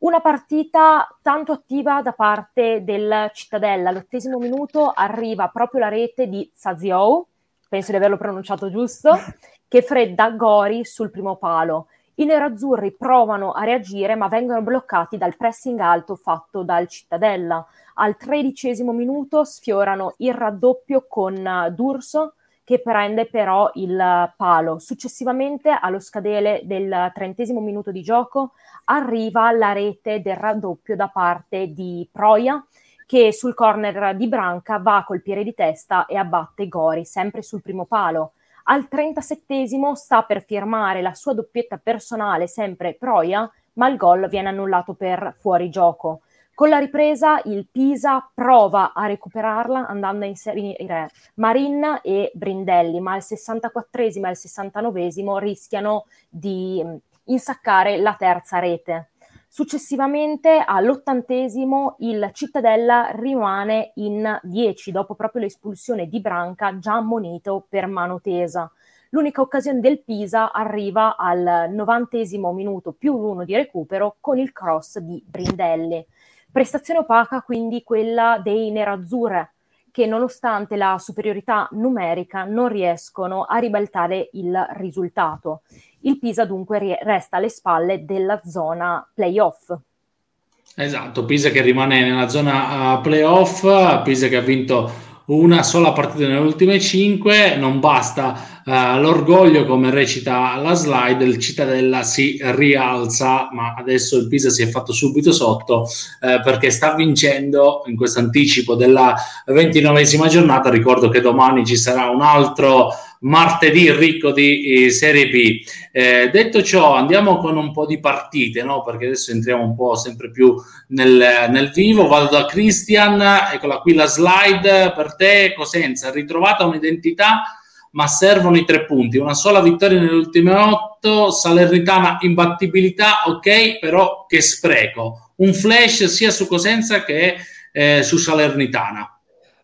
Una partita tanto attiva da parte del Cittadella. All'ottesimo minuto arriva proprio la rete di Zazio, penso di averlo pronunciato giusto, che fredda Gori sul primo palo. I nerazzurri provano a reagire ma vengono bloccati dal pressing alto fatto dal Cittadella. Al tredicesimo minuto sfiorano il raddoppio con D'Urso che prende però il palo. Successivamente, allo scadere del trentesimo minuto di gioco, arriva la rete del raddoppio da parte di Proia, che sul corner di Branca va a colpire di testa e abbatte Gori, sempre sul primo palo. Al 37 sta per firmare la sua doppietta personale, sempre Proia, ma il gol viene annullato per fuorigioco. Con la ripresa il Pisa prova a recuperarla andando a inserire Marin e Brindelli, ma al 64 e al 69 rischiano di insaccare la terza rete. Successivamente all'ottantesimo il Cittadella rimane in 10 dopo proprio l'espulsione di Branca già ammonito per mano tesa. L'unica occasione del Pisa arriva al novantesimo minuto più l'uno di recupero con il cross di Brindelli. Prestazione opaca quindi quella dei nerazzurri che nonostante la superiorità numerica non riescono a ribaltare il risultato. Il Pisa dunque resta alle spalle della zona playoff. Esatto, Pisa che rimane nella zona uh, playoff, Pisa che ha vinto una sola partita nelle ultime cinque, non basta uh, l'orgoglio come recita la slide, il Cittadella si rialza, ma adesso il Pisa si è fatto subito sotto uh, perché sta vincendo in questo anticipo della ventinovesima giornata, ricordo che domani ci sarà un altro martedì ricco di eh, Serie B. Eh, detto ciò, andiamo con un po' di partite, no? perché adesso entriamo un po' sempre più nel, nel vivo. Vado da Christian, eccola qui la slide per te, Cosenza. Ritrovata un'identità, ma servono i tre punti. Una sola vittoria nelle ultime otto, Salernitana imbattibilità, ok, però che spreco. Un flash sia su Cosenza che eh, su Salernitana.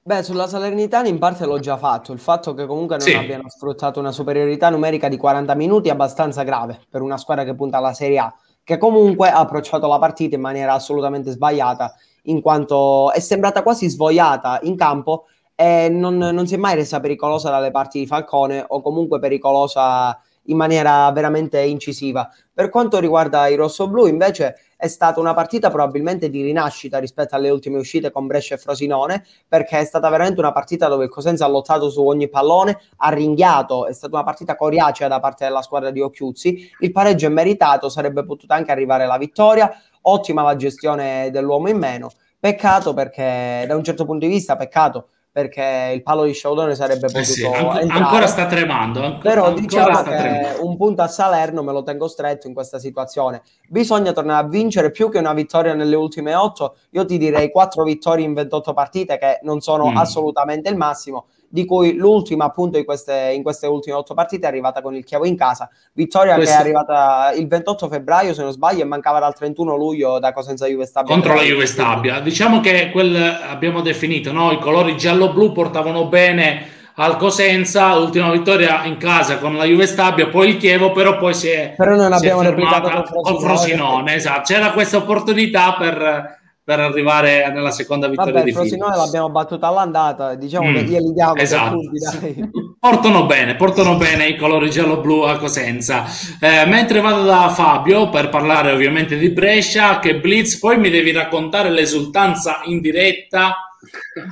Beh, sulla Salernitana in parte l'ho già fatto. Il fatto che comunque non sì. abbiano sfruttato una superiorità numerica di 40 minuti è abbastanza grave per una squadra che punta alla Serie A, che comunque ha approcciato la partita in maniera assolutamente sbagliata, in quanto è sembrata quasi svogliata in campo e non, non si è mai resa pericolosa dalle parti di Falcone o comunque pericolosa in maniera veramente incisiva. Per quanto riguarda i rossoblù, invece, è stata una partita probabilmente di rinascita rispetto alle ultime uscite con Brescia e Frosinone, perché è stata veramente una partita dove il Cosenza ha lottato su ogni pallone, ha ringhiato, è stata una partita coriacea da parte della squadra di Occhiuzzi. Il pareggio è meritato, sarebbe potuta anche arrivare la vittoria. Ottima la gestione dell'uomo in meno. Peccato perché, da un certo punto di vista, peccato perché il palo di Sciaudone sarebbe potuto eh sì, an- ancora sta tremando an- però diciamo che tremando. un punto a Salerno me lo tengo stretto in questa situazione bisogna tornare a vincere più che una vittoria nelle ultime otto io ti direi quattro vittorie in 28 partite che non sono mm. assolutamente il massimo di cui l'ultima appunto in queste, in queste ultime otto partite è arrivata con il Chiavo in casa, vittoria Questo... che è arrivata il 28 febbraio se non sbaglio e mancava dal 31 luglio da Cosenza Juve Stabia. Contro la Juve Stabia, diciamo che quel abbiamo definito, no? i colori giallo-blu portavano bene al Cosenza, l'ultima vittoria in casa con la Juve Stabia, poi il Chievo, però poi si è, però non abbiamo replicato con Frosinone. Frosinone esatto. C'era questa opportunità per per arrivare nella seconda vittoria Vabbè, di Frosinone l'abbiamo battuta all'andata, diciamo mm, che glieli diamo esatto. punti, portano bene, portano bene i colori giallo-blu a Cosenza. Eh, mentre vado da Fabio per parlare ovviamente di Brescia, che Blitz, poi mi devi raccontare l'esultanza in diretta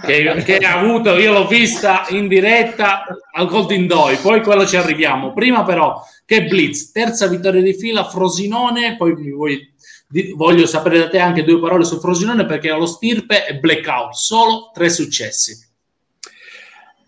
che, che ha avuto, io l'ho vista in diretta al Golden Doi, poi quello ci arriviamo. Prima però che Blitz, terza vittoria di fila, Frosinone, poi mi vuoi di, voglio sapere da te anche due parole su Frosinone perché allo stirpe e blackout, solo tre successi.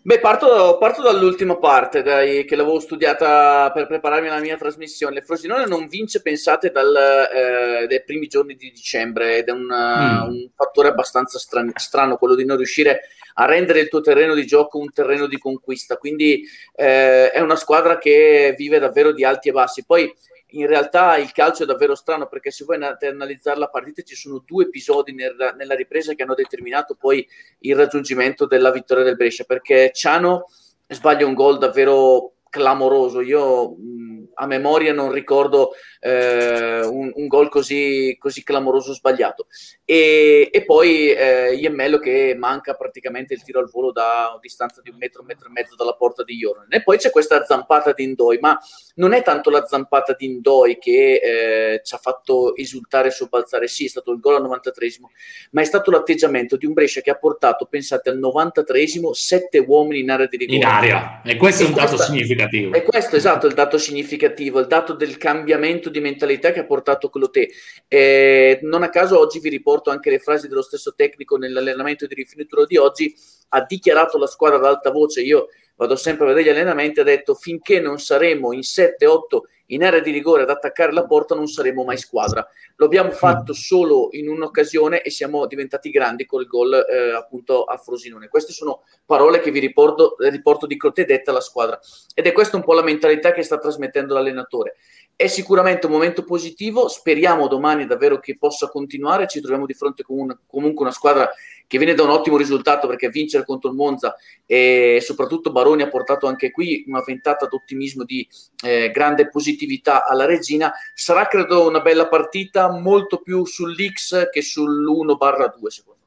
Beh, parto, parto dall'ultima parte dai, che l'avevo studiata per prepararmi alla mia trasmissione. Frosinone non vince, pensate, dal, eh, dai primi giorni di dicembre ed è un, mm. un fattore abbastanza stran- strano quello di non riuscire a rendere il tuo terreno di gioco un terreno di conquista. Quindi eh, è una squadra che vive davvero di alti e bassi. Poi in realtà il calcio è davvero strano perché se voi andate a analizzare la partita ci sono due episodi nel, nella ripresa che hanno determinato poi il raggiungimento della vittoria del Brescia perché Ciano sbaglia un gol davvero clamoroso. Io mh, a memoria non ricordo eh, un, un gol così, così, clamoroso sbagliato. E, e poi eh, Iemmello che manca praticamente il tiro al volo da distanza di un metro, un metro e mezzo dalla porta di Jordan. E poi c'è questa zampata di Indoi, ma non è tanto la zampata di Indoi che eh, ci ha fatto esultare e sobbalzare, sì, è stato il gol al 93esimo, ma è stato l'atteggiamento di un Brescia che ha portato, pensate, al 93esimo sette uomini in area di rigore. In area, e questo e è un dato significativo. E questo esatto il dato significativo, il dato del cambiamento di mentalità che ha portato Cloté. Eh, non a caso oggi vi riporto anche le frasi dello stesso tecnico nell'allenamento di rifinituro di oggi, ha dichiarato la squadra ad alta voce, io vado sempre a vedere gli allenamenti, ha detto finché non saremo in 7-8 in area di rigore ad attaccare la porta non saremo mai squadra. Lo abbiamo fatto solo in un'occasione e siamo diventati grandi col gol eh, appunto a Frosinone. Queste sono parole che vi riporto, riporto di Crote detta alla squadra ed è questa un po' la mentalità che sta trasmettendo l'allenatore. È sicuramente un momento positivo, speriamo domani davvero che possa continuare, ci troviamo di fronte con un, comunque una squadra che viene da un ottimo risultato perché vincere contro il Monza e soprattutto Baroni ha portato anche qui una ventata d'ottimismo di eh, grande positività alla Regina, sarà credo una bella partita molto più sull'X che sull'1 barra 2 secondo me.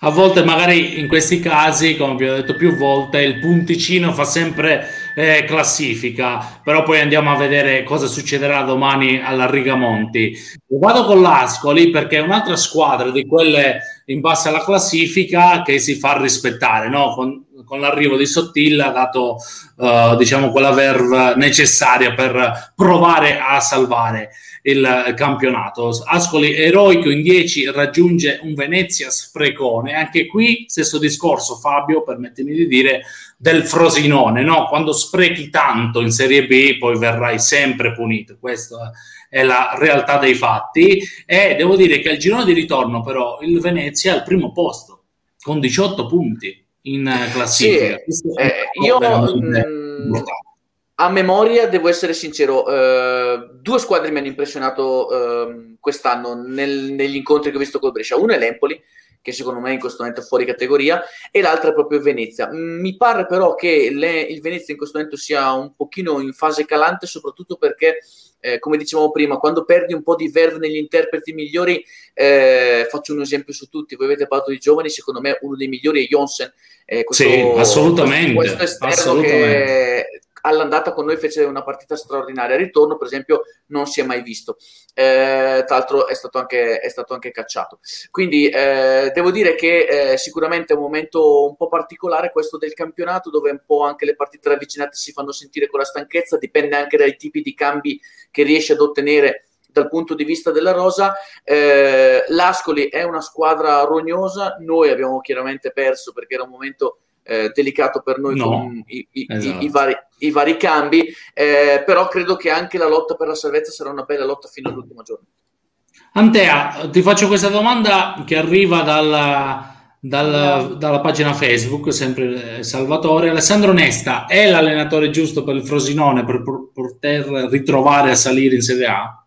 A volte magari in questi casi, come abbiamo detto più volte, il punticino fa sempre eh, classifica, però poi andiamo a vedere cosa succederà domani alla Rigamonti. Vado con l'Ascoli perché è un'altra squadra di quelle in base alla classifica che si fa rispettare, no? con, con l'arrivo di Sottilla ha dato uh, diciamo quella verve necessaria per provare a salvare il campionato. Ascoli eroico in 10 raggiunge un Venezia sprecone. Anche qui stesso discorso, Fabio, permettimi di dire, del Frosinone, no? Quando sprechi tanto in Serie B poi verrai sempre punito. Questa è la realtà dei fatti e devo dire che al girone di ritorno però il Venezia è al primo posto con 18 punti in classifica. Sì, eh, io a memoria, devo essere sincero, eh, due squadre mi hanno impressionato eh, quest'anno nel, negli incontri che ho visto con Brescia. Uno è l'Empoli, che secondo me in questo momento è fuori categoria, e l'altra è proprio Venezia. Mi pare però che le, il Venezia in questo momento sia un pochino in fase calante, soprattutto perché, eh, come dicevamo prima, quando perdi un po' di verve negli interpreti migliori, eh, faccio un esempio su tutti, voi avete parlato di giovani, secondo me uno dei migliori è Jonsen. Eh, sì, assolutamente. Questo esterno assolutamente. che all'andata con noi fece una partita straordinaria, al ritorno per esempio non si è mai visto, eh, tra l'altro è stato anche, è stato anche cacciato. Quindi eh, devo dire che eh, sicuramente è un momento un po' particolare questo del campionato dove un po' anche le partite ravvicinate si fanno sentire con la stanchezza, dipende anche dai tipi di cambi che riesce ad ottenere dal punto di vista della rosa. Eh, L'Ascoli è una squadra rognosa, noi abbiamo chiaramente perso perché era un momento eh, delicato per noi no, con i, i, esatto. i, i, vari, i vari, cambi, eh, però credo che anche la lotta per la salvezza sarà una bella lotta fino all'ultimo giorno. Antea, ti faccio questa domanda che arriva dalla, dalla, dalla pagina Facebook, sempre Salvatore. Alessandro Nesta è l'allenatore giusto per il Frosinone per poter ritrovare a salire in Serie A?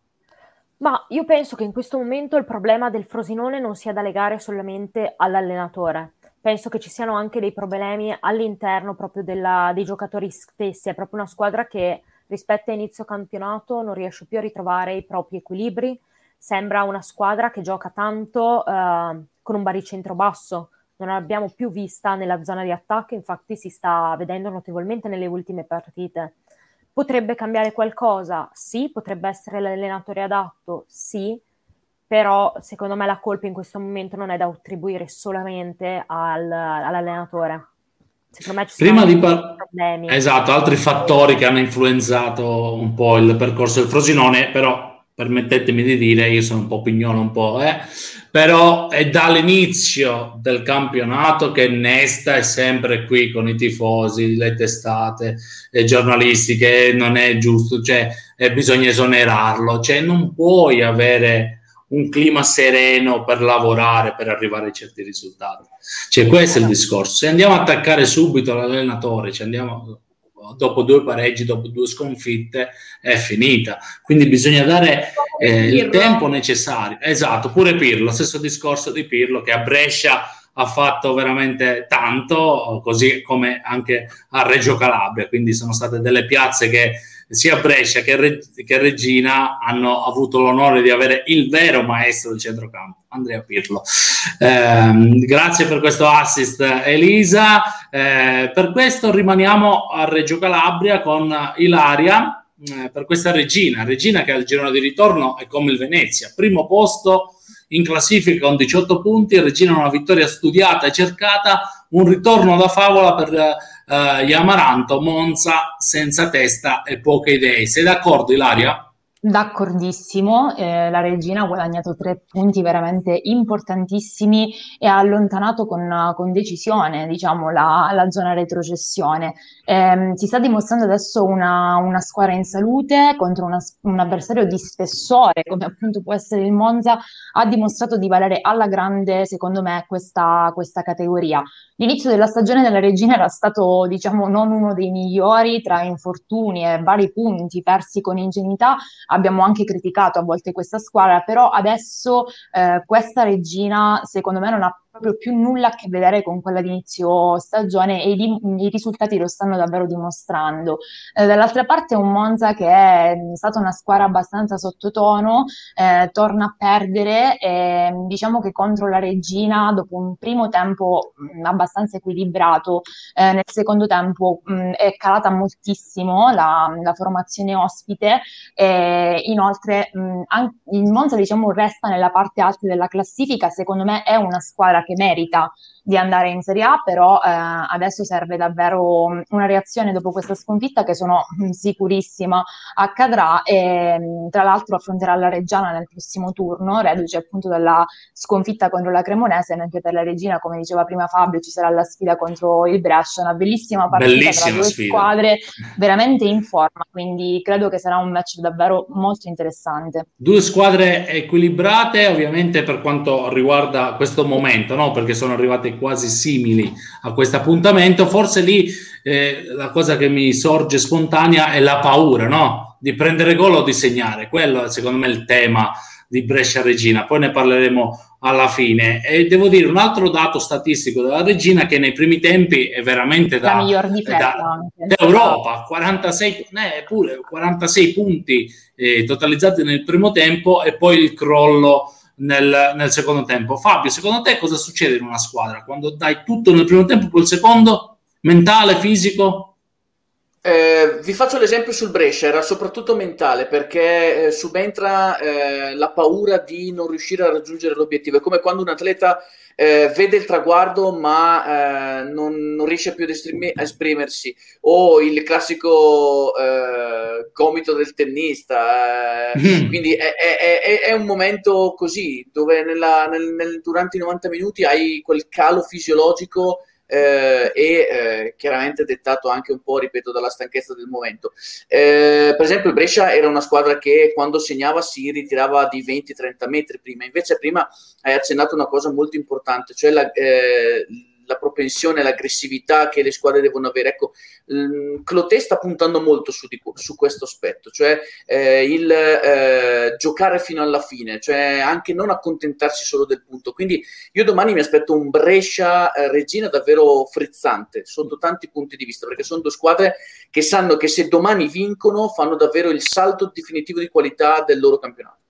Ma io penso che in questo momento il problema del Frosinone non sia da legare solamente all'allenatore penso che ci siano anche dei problemi all'interno proprio della, dei giocatori stessi. È proprio una squadra che rispetto a inizio campionato non riesce più a ritrovare i propri equilibri. Sembra una squadra che gioca tanto eh, con un baricentro basso. Non l'abbiamo più vista nella zona di attacco, infatti si sta vedendo notevolmente nelle ultime partite. Potrebbe cambiare qualcosa? Sì. Potrebbe essere l'allenatore adatto? Sì però secondo me la colpa in questo momento non è da attribuire solamente al, all'allenatore. Secondo me ci sono Prima di par- problemi. Esatto, altri fattori che hanno influenzato un po' il percorso del Frosinone, però permettetemi di dire, io sono un po' pignolo un po', eh? però è dall'inizio del campionato che Nesta è sempre qui con i tifosi, le testate, i giornalisti, che non è giusto, cioè eh, bisogna esonerarlo, cioè non puoi avere un clima sereno per lavorare, per arrivare a certi risultati. Cioè, questo è il discorso. Se andiamo a attaccare subito l'allenatore, ci andiamo dopo due pareggi, dopo due sconfitte, è finita. Quindi bisogna dare eh, il tempo necessario. Esatto, pure Pirlo, stesso discorso di Pirlo che a Brescia ha fatto veramente tanto, così come anche a Reggio Calabria, quindi sono state delle piazze che sia Brescia che, Re- che Regina hanno avuto l'onore di avere il vero maestro del centrocampo, Andrea Pirlo. Eh, grazie per questo assist Elisa, eh, per questo rimaniamo a Reggio Calabria con Ilaria eh, per questa Regina, Regina che al girone di ritorno è come il Venezia, primo posto in classifica con 18 punti, Regina una vittoria studiata e cercata, un ritorno da favola per eh, Yamaranto, Monza senza testa e poche idee. Sei d'accordo Ilaria? D'accordissimo, eh, la regina ha guadagnato tre punti veramente importantissimi e ha allontanato con, con decisione diciamo, la, la, zona retrocessione. Eh, si sta dimostrando adesso una, una squadra in salute contro una, un avversario di spessore come appunto può essere il Monza, ha dimostrato di valere alla grande secondo me questa, questa categoria. L'inizio della stagione della regina era stato diciamo non uno dei migliori tra infortuni e vari punti persi con ingenuità abbiamo anche criticato a volte questa squadra, però adesso eh, questa regina secondo me non ha proprio più nulla a che vedere con quella di inizio stagione e i, i risultati lo stanno davvero dimostrando. Eh, dall'altra parte un Monza che è stata una squadra abbastanza sottotono, eh, torna a perdere e diciamo che contro la Regina dopo un primo tempo mh, abbastanza equilibrato, eh, nel secondo tempo mh, è calata moltissimo la, la formazione ospite e inoltre mh, anche, il Monza diciamo resta nella parte alta della classifica, secondo me è una squadra che merita di andare in Serie A, però eh, adesso serve davvero mm, una reazione dopo questa sconfitta che sono mm, sicurissima accadrà e mm, tra l'altro affronterà la Reggiana nel prossimo turno, reduce appunto dalla sconfitta contro la Cremonese, mentre per la Regina, come diceva prima Fabio, ci sarà la sfida contro il Brescia, una bellissima partita bellissima tra due sfida. squadre veramente in forma, quindi credo che sarà un match davvero molto interessante. Due squadre equilibrate, ovviamente per quanto riguarda questo momento, no? perché sono arrivate quasi simili a questo appuntamento, forse lì eh, la cosa che mi sorge spontanea è la paura, no? Di prendere gol o di segnare. Quello è secondo me il tema di Brescia Regina. Poi ne parleremo alla fine. E devo dire un altro dato statistico della Regina che nei primi tempi è veramente da, da, d'Europa, 46, eh, pure 46 punti eh, totalizzati nel primo tempo e poi il crollo nel, nel, secondo tempo. Fabio, secondo te cosa succede in una squadra quando dai tutto nel primo tempo, poi il secondo, mentale, fisico? Eh, vi faccio l'esempio sul Brescia, era soprattutto mentale perché eh, subentra eh, la paura di non riuscire a raggiungere l'obiettivo. È come quando un atleta eh, vede il traguardo ma eh, non, non, riesce più ad esprime, a esprimersi, o il classico eh, gomito del tennista. Mm. Quindi è, è, è, è, un momento così, dove nella, nel, nel, durante i 90 minuti hai quel calo fisiologico eh, e eh, chiaramente dettato anche un po', ripeto, dalla stanchezza del momento. Eh, per esempio, Brescia era una squadra che quando segnava si ritirava di 20-30 metri prima, invece prima hai accennato una cosa molto importante, cioè la eh, la propensione, l'aggressività che le squadre devono avere. Ecco, Cloté sta puntando molto su, di, su questo aspetto, cioè eh, il eh, giocare fino alla fine, cioè anche non accontentarsi solo del punto. Quindi io domani mi aspetto un Brescia-Regina davvero frizzante sotto tanti punti di vista, perché sono due squadre che sanno che se domani vincono fanno davvero il salto definitivo di qualità del loro campionato.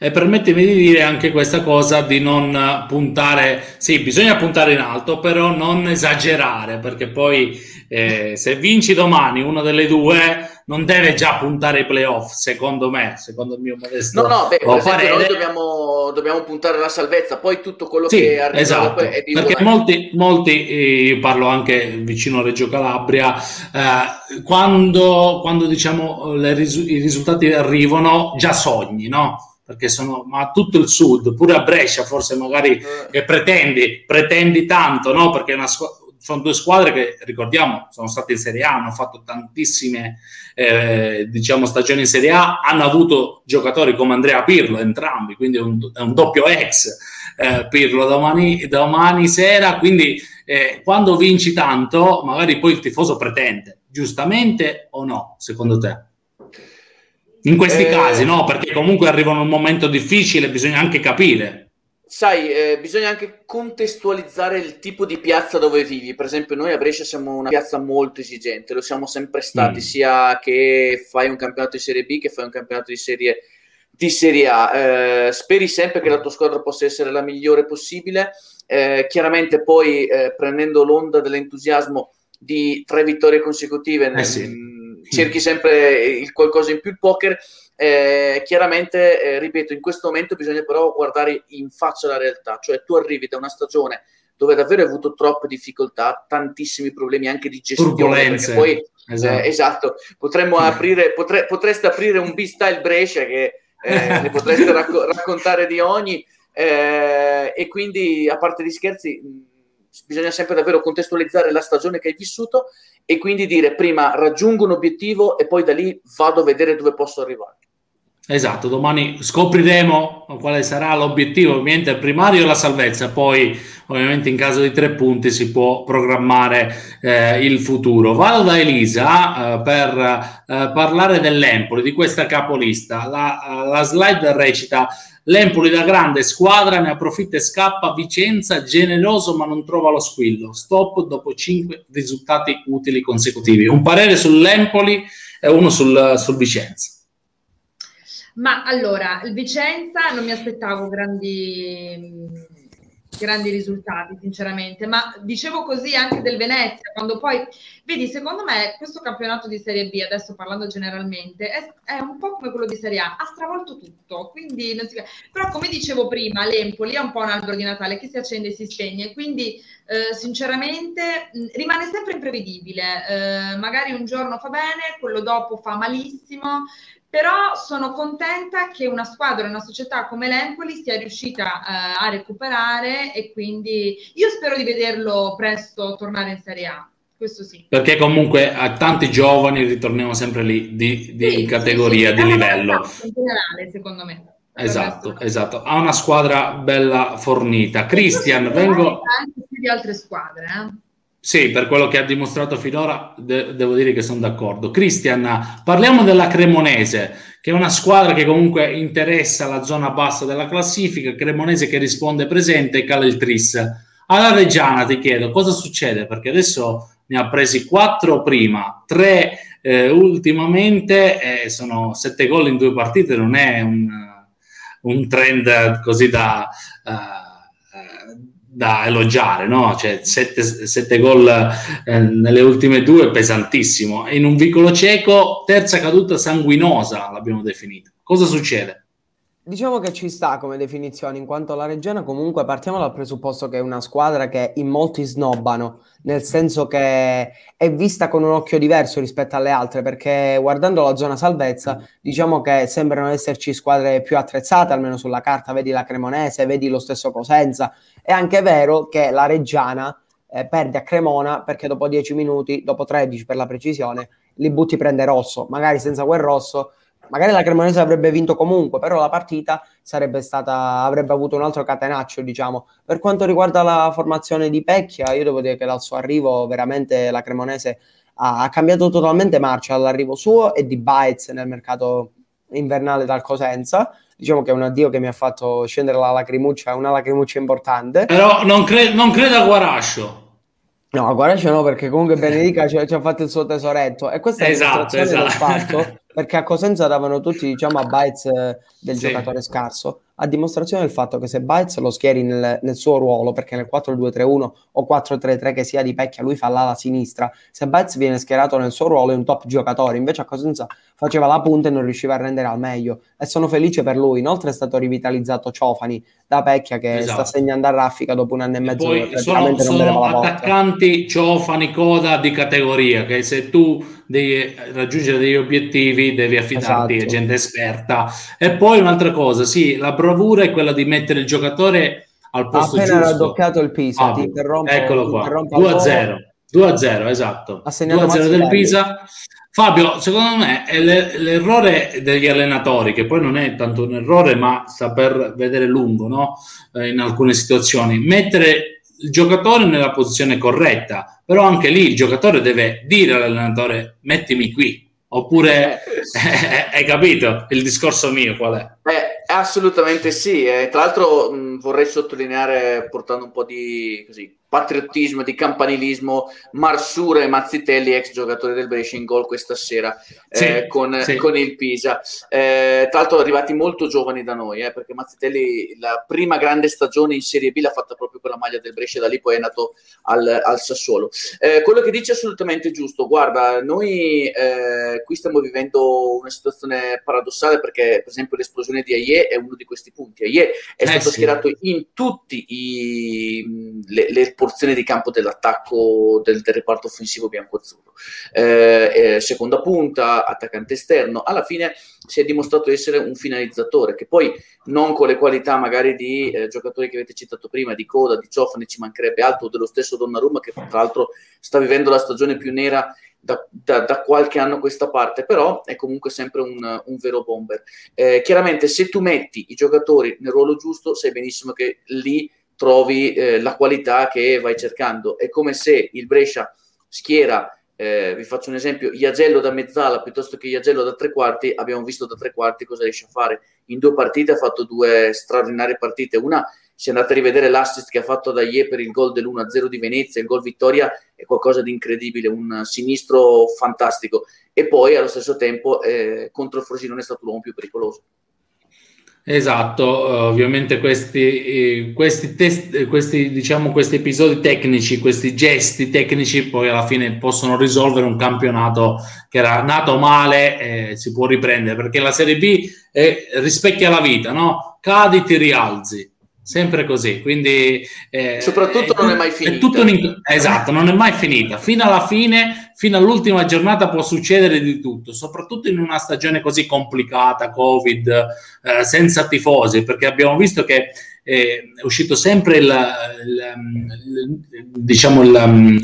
E permettimi di dire anche questa cosa di non puntare, sì, bisogna puntare in alto, però non esagerare, perché poi eh, se vinci domani una delle due non deve già puntare ai playoff, secondo me, secondo il mio modesto No, no, beh, per esempio, noi dobbiamo, dobbiamo, puntare alla salvezza, poi tutto quello sì, che arriva esatto, è di Perché molti, molti eh, io parlo anche vicino a Reggio Calabria, eh, quando, quando diciamo risu- i risultati arrivano, già sogni, no? Perché sono ma tutto il sud, pure a Brescia forse magari eh. pretendi, pretendi tanto, no? Perché squ- sono due squadre che ricordiamo sono state in Serie A, hanno fatto tantissime eh, diciamo stagioni in Serie A, hanno avuto giocatori come Andrea Pirlo entrambi, quindi è un, è un doppio ex eh, Pirlo domani, domani sera, quindi eh, quando vinci tanto magari poi il tifoso pretende, giustamente o no, secondo te? In questi eh, casi, no? Perché comunque arriva un momento difficile, bisogna anche capire. sai, eh, bisogna anche contestualizzare il tipo di piazza dove vivi. Per esempio, noi a Brescia siamo una piazza molto esigente, lo siamo sempre stati, mm. sia che fai un campionato di Serie B che fai un campionato di Serie, di serie A. Eh, speri sempre che la tua squadra possa essere la migliore possibile. Eh, chiaramente poi eh, prendendo l'onda dell'entusiasmo di tre vittorie consecutive, eh sì. Cerchi sempre il qualcosa in più il poker eh, chiaramente, eh, ripeto, in questo momento bisogna però guardare in faccia la realtà, cioè tu arrivi da una stagione dove davvero hai avuto troppe difficoltà, tantissimi problemi anche di gestione. Poi, esatto. Eh, esatto, potremmo aprire, potre, potreste aprire un B-Style Brescia che eh, ne potreste racco- raccontare di ogni, eh, e quindi a parte gli scherzi bisogna sempre davvero contestualizzare la stagione che hai vissuto e quindi dire prima raggiungo un obiettivo e poi da lì vado a vedere dove posso arrivare. Esatto, domani scopriremo quale sarà l'obiettivo, ovviamente il primario è la salvezza, poi ovviamente in caso di tre punti si può programmare eh, il futuro. Vado da Elisa eh, per eh, parlare dell'Empoli, di questa capolista. La, la slide recita L'Empoli da grande squadra ne approfitta e scappa, Vicenza generoso ma non trova lo squillo, stop dopo cinque risultati utili consecutivi. Un parere sull'Empoli e uno sul, sul Vicenza. Ma allora, il Vicenza non mi aspettavo grandi, grandi risultati, sinceramente, ma dicevo così anche del Venezia, quando poi, vedi, secondo me questo campionato di Serie B, adesso parlando generalmente, è, è un po' come quello di Serie A, ha stravolto tutto, quindi si... però come dicevo prima, l'Empoli è un po' un albero di Natale che si accende e si spegne, quindi eh, sinceramente rimane sempre imprevedibile, eh, magari un giorno fa bene, quello dopo fa malissimo, però sono contenta che una squadra, una società come l'Empoli sia riuscita uh, a recuperare e quindi io spero di vederlo presto tornare in Serie A. Questo sì. Perché comunque a tanti giovani ritorniamo sempre lì di, di sì, categoria, sì, sì. di livello. In generale, secondo me. Esatto, esatto. Ha una squadra bella fornita. Cristian, vengo... Anche più di altre squadre, eh? Sì, per quello che ha dimostrato finora de- devo dire che sono d'accordo. Cristian, parliamo della Cremonese, che è una squadra che comunque interessa la zona bassa della classifica, Cremonese che risponde presente e cala il tris. Alla Reggiana ti chiedo cosa succede, perché adesso ne ha presi quattro prima, tre eh, ultimamente, eh, sono sette gol in due partite, non è un, un trend così da... Uh, da elogiare, no? Cioè, sette, sette gol eh, nelle ultime due, pesantissimo. In un vicolo cieco, terza caduta sanguinosa, l'abbiamo definita. Cosa succede? Diciamo che ci sta come definizione, in quanto la Reggiana comunque partiamo dal presupposto che è una squadra che in molti snobbano, nel senso che è vista con un occhio diverso rispetto alle altre, perché guardando la zona salvezza, diciamo che sembrano esserci squadre più attrezzate, almeno sulla carta, vedi la Cremonese, vedi lo stesso Cosenza. È anche vero che la Reggiana eh, perde a Cremona perché dopo 10 minuti, dopo 13 per la precisione, li butti prende rosso, magari senza quel rosso magari la Cremonese avrebbe vinto comunque, però la partita sarebbe stata, avrebbe avuto un altro catenaccio, diciamo. Per quanto riguarda la formazione di Pecchia, io devo dire che dal suo arrivo veramente la Cremonese ha, ha cambiato totalmente marcia all'arrivo suo e di Baez nel mercato invernale dal Cosenza. Diciamo che è un addio che mi ha fatto scendere la lacrimuccia, una lacrimuccia importante. Però non, cre- non credo a Guarascio. No, Guarascio no, perché comunque Benedica ci, ci, ha fatto il suo tesoretto e questa è esatto, esatto. del fatto perché a Cosenza davano tutti diciamo a Baez eh, del sì. giocatore scarso a dimostrazione del fatto che se Baez lo schieri nel, nel suo ruolo, perché nel 4-2-3-1 o 4-3-3 che sia di Pecchia, lui fa l'ala sinistra, se Baez viene schierato nel suo ruolo è un top giocatore, invece a Cosenza faceva la punta e non riusciva a rendere al meglio e sono felice per lui, inoltre è stato rivitalizzato Ciofani da Pecchia che esatto. sta segnando a raffica dopo un anno e mezzo. E poi sono, sono attaccanti Ciofani, Coda di categoria, che se tu devi raggiungere degli obiettivi devi affidarti esatto. a gente esperta. E poi un'altra cosa, sì, la bravura è quella di mettere il giocatore al posto Appena giusto. Appena raddoppiato il Pisa, ah, ti interrompo. Eccolo qua, 2 a 0. 2 a 0, esatto. 2 a 0 del Pisa. Fabio, secondo me è l'errore degli allenatori, che poi non è tanto un errore, ma saper vedere lungo no? eh, in alcune situazioni. Mettere il giocatore nella posizione corretta, però anche lì il giocatore deve dire all'allenatore mettimi qui, oppure eh, hai capito il discorso mio qual è? Eh, assolutamente sì. Eh, tra l'altro mh, vorrei sottolineare, portando un po' di così, patriottismo, di campanilismo, Marsura e Mazzitelli, ex giocatori del Brescia, in gol questa sera sì, eh, con, sì. con, il Pisa. Eh, tra l'altro arrivati molto giovani da noi, eh, perché Mazzitelli la prima grande stagione in Serie B l'ha fatta proprio con la maglia del Brescia, da lì poi è nato al, al Sassuolo. Eh, quello che dice è assolutamente giusto. Guarda, noi eh, qui stiamo vivendo una situazione paradossale perché, per esempio, l'esplosione di Aie è uno di questi punti. Aie è stato sì. schierato in tutti i, le, le porzione di campo dell'attacco del, del reparto offensivo bianco-azzurro. Eh, eh, seconda punta, attaccante esterno, alla fine si è dimostrato essere un finalizzatore che poi non con le qualità magari di eh, giocatori che avete citato prima, di Coda, di Ciofani, ci mancherebbe altro, dello stesso Donnarumma che tra l'altro sta vivendo la stagione più nera da, da, da, qualche anno a questa parte, però è comunque sempre un, un vero bomber. Eh, chiaramente se tu metti i giocatori nel ruolo giusto, sai benissimo che lì trovi eh, la qualità che vai cercando. È come se il Brescia schiera, eh, vi faccio un esempio, Iagello da mezzala piuttosto che Iagello da tre quarti, abbiamo visto da tre quarti cosa riesce a fare. In due partite ha fatto due straordinarie partite. Una, se andate a rivedere l'assist che ha fatto da Ie per il gol dell'1-0 di Venezia, il gol vittoria è qualcosa di incredibile, un sinistro fantastico. E poi allo stesso tempo eh, contro il Frosinone è stato l'uomo più pericoloso. Esatto, ovviamente questi, eh, questi, test, questi, diciamo, questi episodi tecnici, questi gesti tecnici poi alla fine possono risolvere un campionato che era nato male e si può riprendere perché la Serie B è, rispecchia la vita, no? Cadi, ti rialzi sempre così. Quindi, eh, Soprattutto non è mai finita. È un, esatto, non è mai finita. Fino alla fine, fino all'ultima giornata può succedere di tutto, soprattutto in una stagione così complicata, Covid, eh, senza tifosi, perché abbiamo visto che eh, è uscito sempre il, il, il, diciamo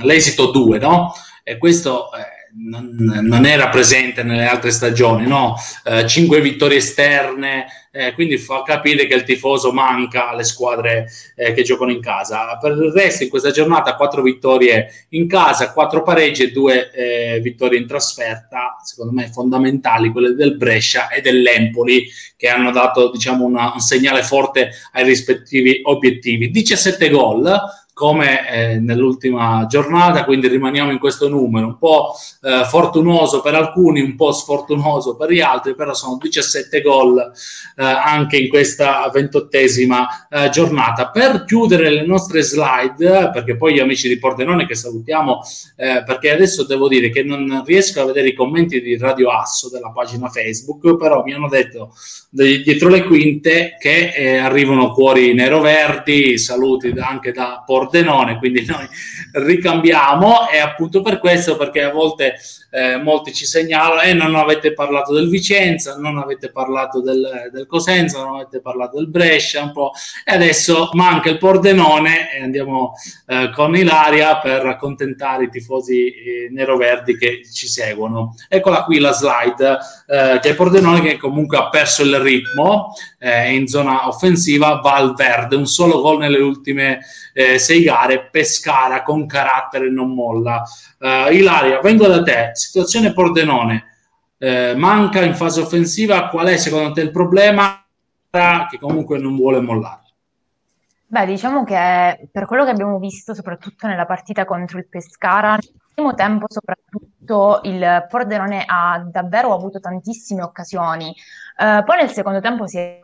l'esito 2, no? E questo eh, non, non, era presente nelle altre stagioni, no? Eh, cinque vittorie esterne, eh, quindi fa capire che il tifoso manca alle squadre eh, che giocano in casa. Per il resto, in questa giornata, quattro vittorie in casa, quattro pareggi e due eh, vittorie in trasferta, secondo me fondamentali, quelle del Brescia e dell'Empoli, che hanno dato diciamo, una, un segnale forte ai rispettivi obiettivi. 17 gol come eh, nell'ultima giornata, quindi rimaniamo in questo numero, un po' eh, fortunoso per alcuni, un po' sfortunoso per gli altri, però sono 17 gol eh, anche in questa ventottesima eh, giornata. Per chiudere le nostre slide, perché poi gli amici di Pordenone che salutiamo, eh, perché adesso devo dire che non riesco a vedere i commenti di Radio Asso della pagina Facebook, però mi hanno detto dietro le quinte che eh, arrivano cuori nero-verdi, saluti anche da Pordenone Pordenone, quindi noi ricambiamo e appunto per questo, perché a volte eh, molti ci segnalano e eh, non avete parlato del Vicenza, non avete parlato del, del Cosenza, non avete parlato del Brescia un po' e adesso manca il Pordenone e andiamo eh, con Ilaria per accontentare i tifosi eh, neroverdi che ci seguono. Eccola qui la slide, eh, che è Pordenone che comunque ha perso il ritmo eh, in zona offensiva, va al verde, un solo gol nelle ultime eh, sei gare, Pescara con carattere non molla. Uh, Ilaria, vengo da te, situazione Pordenone, eh, manca in fase offensiva, qual è secondo te il problema che comunque non vuole mollare? Beh, diciamo che per quello che abbiamo visto, soprattutto nella partita contro il Pescara, nel primo tempo soprattutto il Pordenone ha davvero avuto tantissime occasioni. Uh, poi nel secondo tempo si è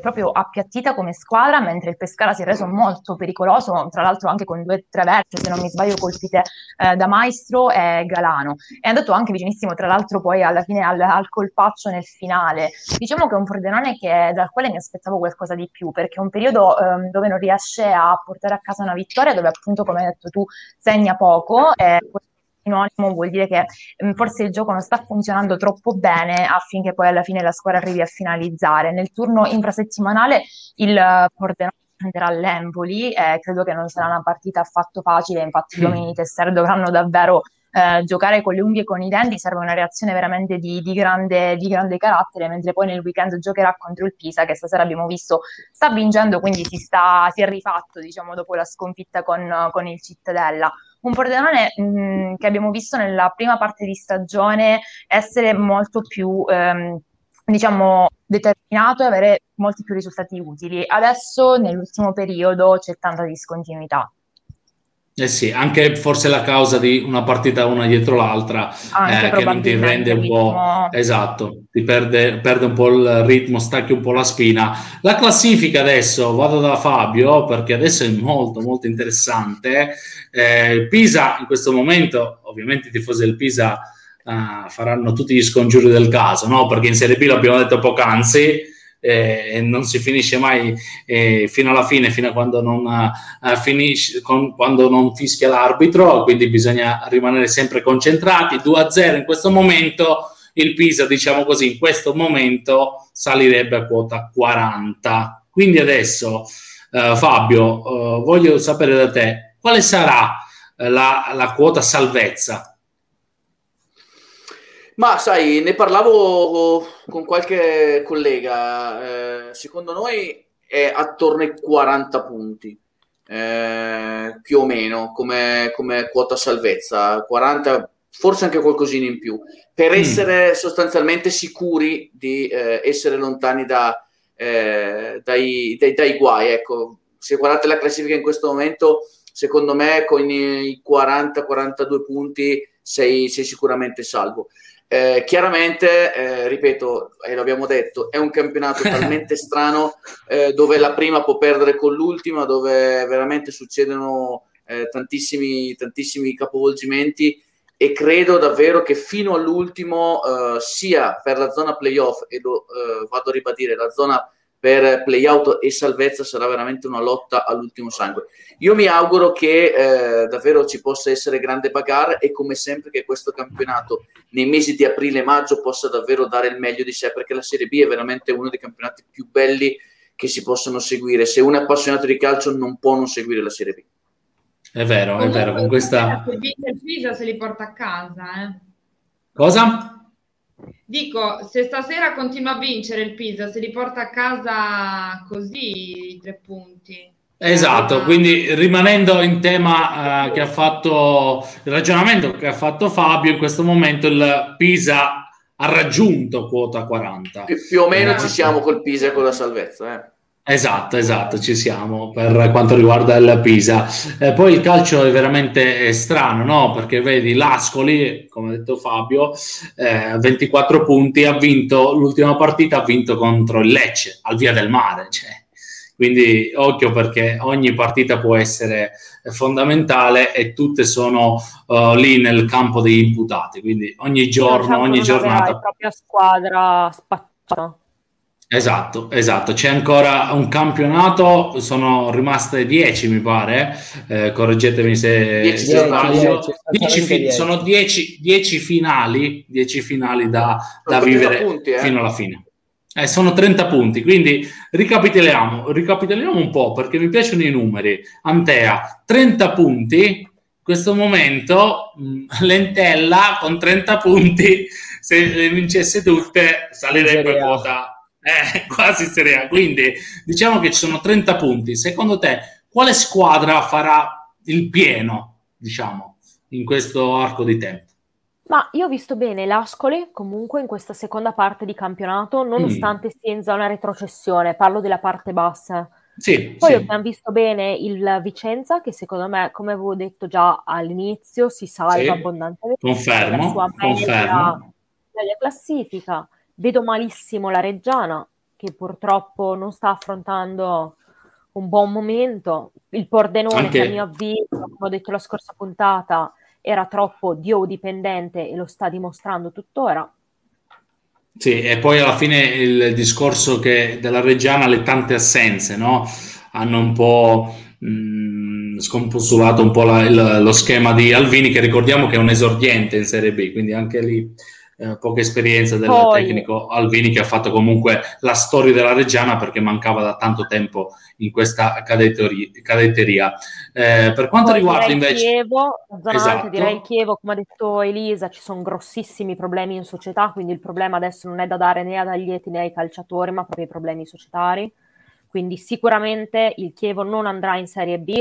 proprio appiattita come squadra, mentre il Pescara si è reso molto pericoloso, tra l'altro anche con due traverse, se non mi sbaglio, colpite eh, da Maestro e Galano. È andato anche vicinissimo, tra l'altro, poi alla fine al, al colpaccio nel finale. Diciamo che è un Pordenone che, dal quale mi aspettavo qualcosa di più, perché è un periodo eh, dove non riesce a portare a casa una vittoria, dove appunto, come hai detto tu, segna poco. E sinonimo vuol dire che mh, mm, forse il gioco non sta funzionando troppo bene affinché poi alla fine la squadra arrivi a finalizzare. Nel turno infrasettimanale il Pordenone prenderà l'Empoli e credo che non sarà una partita affatto facile, infatti gli uomini di Tessere dovranno davvero eh, giocare con le unghie e con i denti, serve una reazione veramente di, di, grande, di, grande, carattere, mentre poi nel weekend giocherà contro il Pisa, che stasera abbiamo visto sta vincendo, quindi si, sta, si è rifatto diciamo, dopo la sconfitta con, con il Cittadella un Pordenone mh, che abbiamo visto nella prima parte di stagione essere molto più ehm, diciamo, determinato e avere molti più risultati utili. Adesso, nell'ultimo periodo, c'è tanta discontinuità. Eh sì, anche forse la causa di una partita una dietro l'altra eh, che non ti rende un po'... Esatto, ti perde, perde, un po' il ritmo, stacchi un po' la spina. La classifica adesso, vado da Fabio perché adesso è molto molto interessante. Eh, Pisa in questo momento, ovviamente i tifosi del Pisa uh, faranno tutti gli scongiuri del caso, no? perché in Serie B l'abbiamo detto poc'anzi, eh, non si finisce mai eh, fino alla fine, fino a quando non, uh, finisce, con, quando non fischia l'arbitro, quindi bisogna rimanere sempre concentrati. 2-0 in questo momento, il Pisa, diciamo così, in questo momento salirebbe a quota 40. Quindi adesso, uh, Fabio, uh, voglio sapere da te quale sarà la, la quota salvezza ma sai, ne parlavo con qualche collega, eh, secondo noi è attorno ai 40 punti, eh, più o meno, come, come, quota salvezza, 40, forse anche qualcosina in più, per mm. essere sostanzialmente sicuri di eh, essere lontani da, eh, dai, dai, dai, guai. Ecco, se guardate la classifica in questo momento, secondo me con i 40-42 punti sei, sei sicuramente salvo. Eh, chiaramente, eh, ripeto, e l'abbiamo detto, è un campionato talmente strano eh, dove la prima può perdere con l'ultima, dove veramente succedono eh, tantissimi, tantissimi capovolgimenti e credo davvero che fino all'ultimo, eh, sia per la zona playoff, e lo eh, vado a ribadire, la zona per playout e salvezza sarà veramente una lotta all'ultimo sangue. Io mi auguro che eh, davvero ci possa essere grande bagarre e come sempre che questo campionato nei mesi di aprile e maggio possa davvero dare il meglio di sé perché la Serie B è veramente uno dei campionati più belli che si possono seguire. Se uno è appassionato di calcio non può non seguire la Serie B. È vero, è vero, con questa... Se li porta a casa, eh. Cosa? Dico, se stasera continua a vincere il Pisa, se li porta a casa così i tre punti. Esatto, ah. quindi rimanendo in tema uh, che ha fatto il ragionamento che ha fatto Fabio, in questo momento il Pisa ha raggiunto quota 40. Pi- più o meno eh. ci siamo col Pisa e con la salvezza. Eh. Esatto, esatto, ci siamo per quanto riguarda il Pisa. Eh, poi il calcio è veramente strano, no? Perché vedi l'Ascoli, come ha detto Fabio, eh, 24 punti, ha vinto l'ultima partita, ha vinto contro il Lecce, al via del mare. Cioè. Quindi occhio perché ogni partita può essere fondamentale e tutte sono uh, lì nel campo degli imputati. Quindi ogni giorno, ogni giornata... La propria squadra spacciata Esatto, esatto. C'è ancora un campionato, sono rimaste 10 mi pare, eh, correggetemi se, 10, se sbaglio. 10, sono 10 finali, 10 finali da, da vivere punti, eh. fino alla fine. Eh, sono 30 punti, quindi ricapitoliamo, ricapitoliamo un po' perché mi piacciono i numeri. Antea, 30 punti, in questo momento mh, Lentella con 30 punti, se le vincesse tutte salirebbe quota eh, quasi Serie A. Quindi diciamo che ci sono 30 punti. Secondo te, quale squadra farà il pieno, diciamo, in questo arco di tempo? Ma io ho visto bene l'Ascoli comunque in questa seconda parte di campionato, nonostante mm. sia in zona retrocessione, parlo della parte bassa. Sì, Poi sì. abbiamo visto bene il Vicenza, che secondo me, come avevo detto già all'inizio, si salva sì, abbondantemente. Confermo, confermo. Media classifica. Vedo malissimo la Reggiana, che purtroppo non sta affrontando un buon momento. Il Pordenone, Anche... che a mio avviso, come ho detto la scorsa puntata, era troppo dio dipendente e lo sta dimostrando tuttora. Sì, e poi alla fine il discorso che della Reggiana le tante assenze, no? Hanno un po' mh, scompostulato un po' la, il, lo schema di Alvini, che ricordiamo che è un esordiente in Serie B, quindi anche lì eh, poca esperienza del Poi... tecnico Alvini che ha fatto comunque la storia della Reggiana perché mancava da tanto tempo in questa cadetteria. Eh, per quanto Poi riguarda invece... Chievo, zona esatto. direi Chievo, come ha detto Elisa, ci sono grossissimi problemi in società, quindi il problema adesso non è da dare né ad Aglieti né ai calciatori, ma proprio i problemi societari. Quindi sicuramente il Chievo non andrà in Serie B,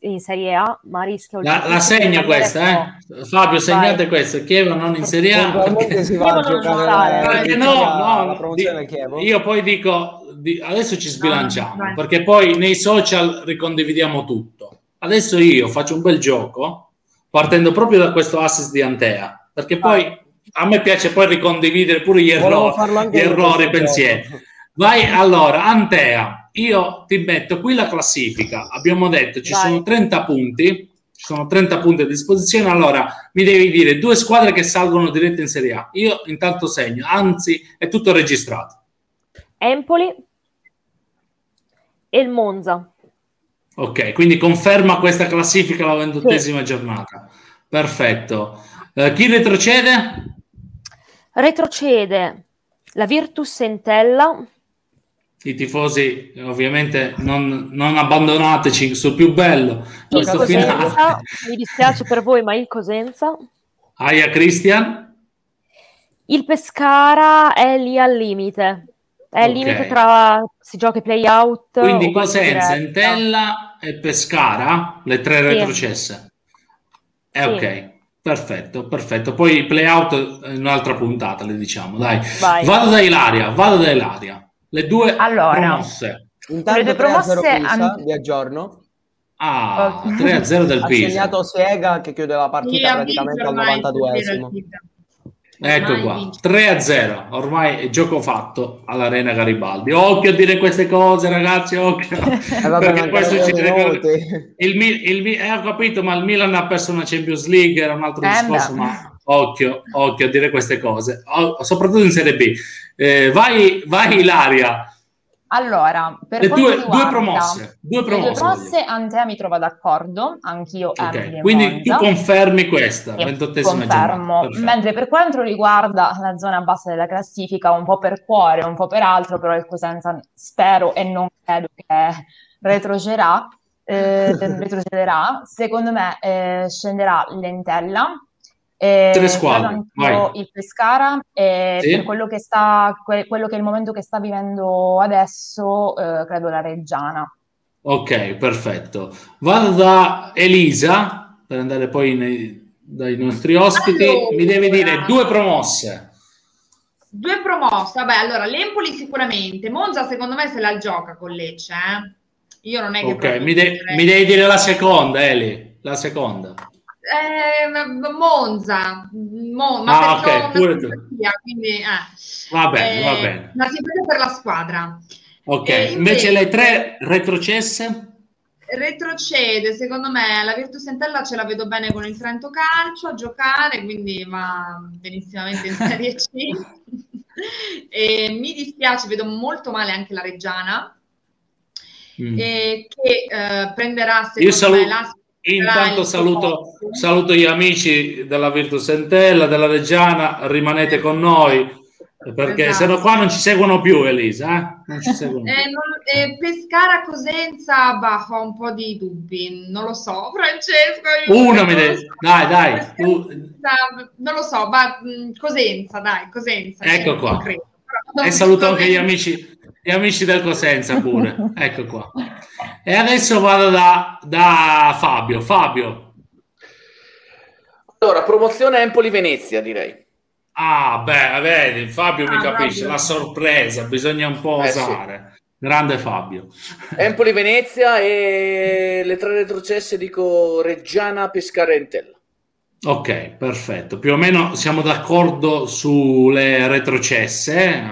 in Serie A, ma rischia... La, la segno questa, eh? Fabio, segnate Vai. questo, il Chievo non in Serie A. Perché... si va a giocare la, no, no, io poi dico, di, adesso ci sbilanciamo, ah, perché poi nei social ricondividiamo tutto. Adesso io faccio un bel gioco, partendo proprio da questo assist di Antea, perché poi a me piace poi ricondividere pure gli errori, gli errori pensieri. Vai allora, Antea io ti metto qui la classifica. Abbiamo detto ci Vai. sono 30 punti, ci sono 30 punti a disposizione. Allora mi devi dire due squadre che salgono diretto in Serie A. Io intanto segno, anzi è tutto registrato. Empoli e il Monza. Ok, quindi conferma questa classifica la ventottesima sì. giornata. Perfetto. Uh, chi retrocede? Retrocede la Virtus Entella i tifosi ovviamente non, non abbandonateci sul più bello questo finale. mi dispiace per voi ma il Cosenza Aia Cristian il Pescara è lì al limite è al okay. limite tra si gioca i play out quindi Cosenza, Entella e Pescara le tre sì. retrocesse è sì. ok Perfetto, perfetto. Poi play out è un'altra puntata, le diciamo. Dai, Vai. vado da Ilaria, vado da Ilaria. Le due allora, promosse. Intanto le due promosse an... vi aggiorno. Ah, 3-0 del Pisa. Ha segnato Siega che chiude la partita praticamente al 92esimo. Ecco qua, 3-0, ormai è gioco fatto all'Arena Garibaldi. Occhio a dire queste cose, ragazzi, occhio. Eh, vabbè, Perché questo ci il, il, il, eh, ho capito, ma il Milan ha perso una Champions League, era un altro eh, discorso, ma occhio, occhio a dire queste cose, o, soprattutto in Serie B. Eh, vai, vai Ilaria. Allora, per due, due, promosse, due promosse. Due promosse, Antea mi trova d'accordo, anch'io. Okay. Quindi tu confermi questa, ventottesima confermo. Mentre per quanto riguarda la zona bassa della classifica, un po' per cuore, un po' per altro, però il Cosenza spero e non credo che retrocederà. Eh, retrocederà. Secondo me eh, scenderà l'Entella, eh, Tre squadre. Il Pescara e sì. per quello che, sta, que- quello che è il momento che sta vivendo adesso, eh, credo la Reggiana. Ok, perfetto. Vado da Elisa per andare poi nei, dai nostri ospiti. Allora, Mi deve dire due promosse. Due promosse, vabbè, allora l'Empoli sicuramente, Monza secondo me se la gioca con Lecce, eh? Io non è che... Ok, mi, de- mi devi dire la seconda, Eli, la seconda. Eh, Monza, Mo, ma ah, ok, pure tu. Quindi, eh, va bene, eh, va bene. Una simpatia per la squadra. Ok, invece, invece, le tre retrocesse? Retrocede, secondo me, la Virtus Entella ce la vedo bene con il Trento Calcio a giocare, quindi va benissimamente in Serie C. e mi dispiace, vedo molto male anche la Reggiana, mm. che eh, prenderà secondo Io saluto, me la Intanto saluto, saluto, gli amici della Virtus Entella, della Reggiana, rimanete con noi perché esatto. se no qua non ci seguono più Elisa eh? non ci seguono eh, non, eh, Pescara Cosenza bah, ho un po' di dubbi non lo so Francesco una mi dai dai dai tu... non lo so ma mm, Cosenza dai Cosenza ecco qua. credo, e saluto anche gli amici gli amici del Cosenza pure ecco qua e adesso vado da, da Fabio. Fabio. Allora, promozione Empoli-Venezia, direi. Ah, beh, vedi, Fabio ah, mi capisce, la sorpresa, bisogna un po' eh, osare. Sì. Grande Fabio. Empoli-Venezia e le tre retrocesse dico Reggiana, Pescara e Entella. Ok, perfetto. Più o meno siamo d'accordo sulle retrocesse, eh,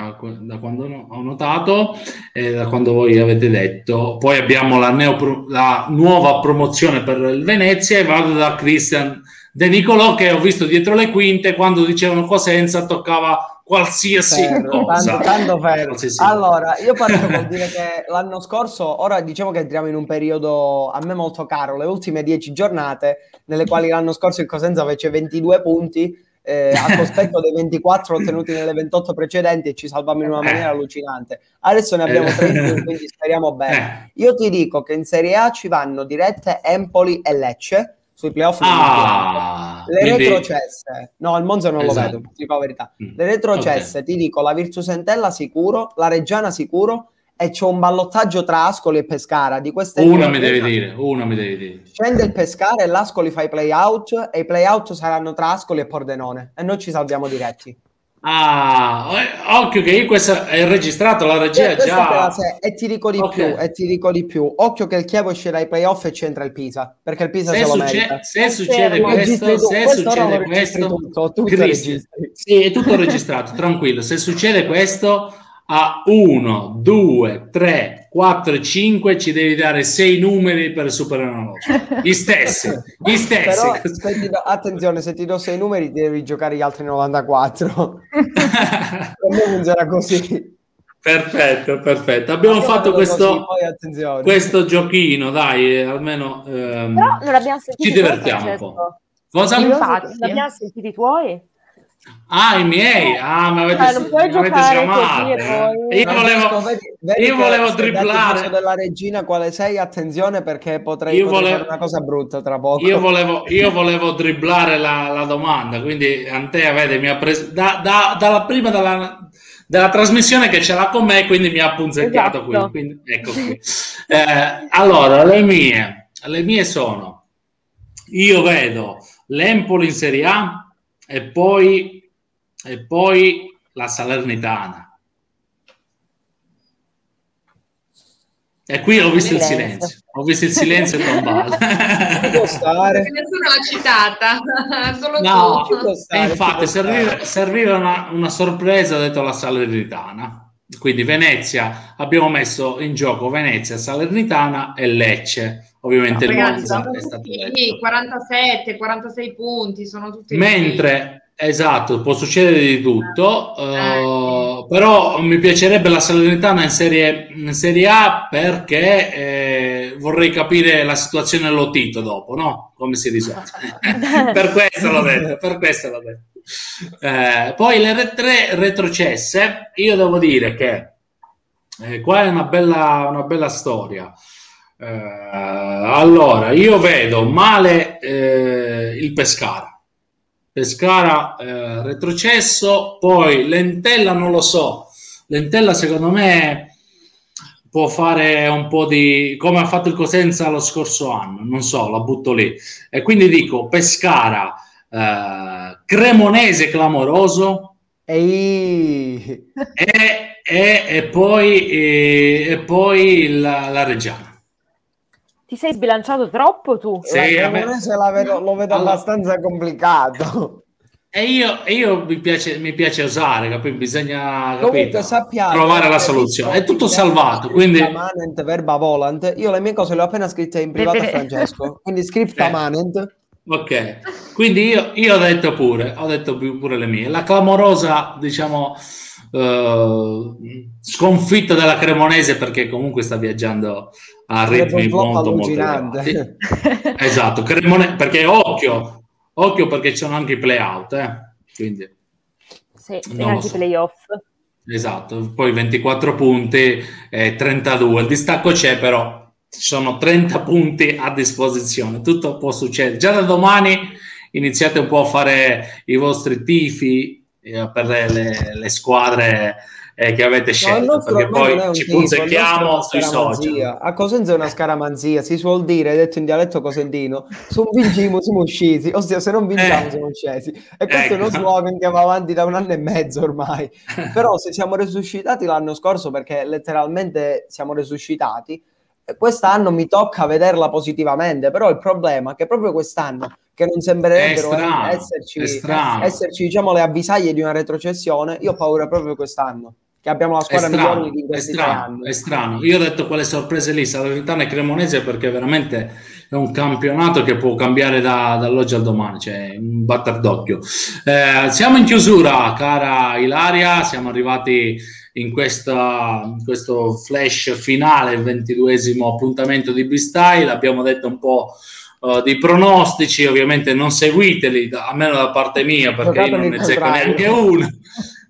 da quando ho notato e da quando voi avete detto. Poi abbiamo la, neopro- la nuova promozione per il Venezia e vado da Christian De Nicolò che ho visto dietro le quinte quando dicevano Cosenza toccava qualsiasi ferro, cosa. Tanto, tanto qualsiasi allora, io parto con dire che l'anno scorso, ora diciamo che entriamo in un periodo a me molto caro, le ultime dieci giornate, nelle quali l'anno scorso il Cosenza fece 22 punti, eh, a cospetto dei 24 ottenuti nelle 28 precedenti e ci salvammo in una maniera allucinante. Adesso ne abbiamo 30, eh. quindi speriamo bene. Eh. Io ti dico che in Serie A ci vanno dirette Empoli e Lecce, sui playoff ah, le quindi... retrocesse no il Monza non esatto. lo vedo dico la verità mm. le retrocesse okay. ti dico la Virtus Entella sicuro la Reggiana sicuro e c'è un ballottaggio tra Ascoli e Pescara. Di queste una mi devi dire, una mi devi dire. Scende il Pescara e l'Ascoli fa i play out e i play out saranno tra Ascoli e Pordenone e noi ci salviamo diretti. Ah, occhio che io questo è registrato, la regia eh, già... e ti dico di okay. più, e ti dico di più. Occhio che il Chievo uscirà ai playoff e c'entra il Pisa, perché il Pisa se, succe- se succede questo, se succede questo, tutto, tutto Cristi, sì, è tutto registrato, tranquillo. Se succede questo, a 1, 2, 3, 4 e 5 ci devi dare 6 numeri per superare una volta. Gli stessi, gli stessi. Però, do, attenzione, se ti do 6 numeri devi giocare gli altri 94. per me funziona così. Perfetto, perfetto. Abbiamo fatto questo, così, questo giochino, dai, almeno ehm, Però non abbiamo ci divertiamo un po'. Cosa? Infatti, non abbiamo sentito i tuoi? Ah, i miei, ah, ma avete, eh, non avete chiamato. Eh. Io volevo, vedi, vedi io volevo dribblare della regina quale sei, attenzione perché potrei, io potrei volevo, una cosa brutta tra poco. Io volevo, io volevo dribblare la, la domanda, quindi Antea vede, mi ha preso da, da, dalla prima della, della trasmissione che ce l'ha con me, quindi mi ha punzecchiato esatto. qui, quindi, ecco qui. Eh, allora, le mie, le mie sono, io vedo l'Empoli in Serie A, e poi, e poi la Salernitana. E qui ho visto il silenzio, ho visto il silenzio tombale. Nessuno l'ha citata, solo no, tu. infatti serviva, serviva una, una, sorpresa, ho detto la Salernitana. Quindi Venezia, abbiamo messo in gioco Venezia, Salernitana e Lecce. Ovviamente no, il Monza è stato sì, 47, 46 punti, sono tutti Mentre, esatto, può succedere di tutto, eh. uh, però mi piacerebbe la Salernitana in serie, in serie A perché eh, vorrei capire la situazione Lotito dopo, no? Come si risolve. per questo l'ho detto, per questo l'ho detto. Eh, poi le tre retrocesse, io devo dire che eh, qua è una bella, una bella storia. Eh, allora, io vedo male il Pescara. Pescara eh, retrocesso, poi Lentella non lo so. Lentella secondo me può fare un po' di come ha fatto il Cosenza lo scorso anno, non so, la butto lì. E quindi dico Pescara, eh, Cremonese clamoroso. E, e, e, poi, e, e poi la, la Reggiana. Ti sei sbilanciato troppo tu? Sì, la la vedo, lo vedo allora, abbastanza complicato. E io, io mi, piace, mi, piace, usare, capito? bisogna capito? Sappiate, trovare la soluzione. È tutto salvato. Quindi... Manent, verba volant. Io le mie cose le ho appena scritte in privato a Francesco. Quindi scripta eh. manent. Ok, quindi io, io, ho detto pure, ho detto pure le mie. La clamorosa, diciamo, uh, sconfitta della Cremonese perché comunque sta viaggiando a ritmi molto molto elevati. esatto, Cremone- perché occhio, occhio perché ci sono anche i play-out, eh? quindi sì, e anche i so. playoff. Esatto, poi 24 punti e 32, il distacco c'è però ci sono 30 punti a disposizione, tutto può succedere. Già da domani iniziate un po' a fare i vostri tifi eh, per le, le, le squadre eh, che avete scelto, no, perché poi ci punzecchiamo sui social. A Cosenza è una scaramanzia, si suol dire, detto in dialetto cosentino, se non vinciamo siamo usciti, ossia se non vinciamo eh. siamo scesi. E questo ecco. è uno ecco. slogan che va avanti da un anno e mezzo ormai. Però se siamo resuscitati l'anno scorso, perché letteralmente siamo resuscitati, quest'anno mi tocca vederla positivamente, però il problema è che proprio quest'anno, che non sembrerebbero esserci, esserci diciamo, le avvisaglie di una retrocessione, io ho paura proprio quest'anno che abbiamo la squadra migliore di questi è strano, È strano. Io ho detto quelle sorprese lì, Salernitana e Cremonese, perché veramente è un campionato che può cambiare da, dall'oggi al domani, cioè un batter d'occhio. Eh, siamo in chiusura, cara Ilaria, siamo arrivati in, questa, in questo flash finale, il ventiduesimo appuntamento di B-Style. Abbiamo detto un po' uh, di pronostici, ovviamente non seguiteli, almeno da parte mia, perché io non ne zecco neanche uno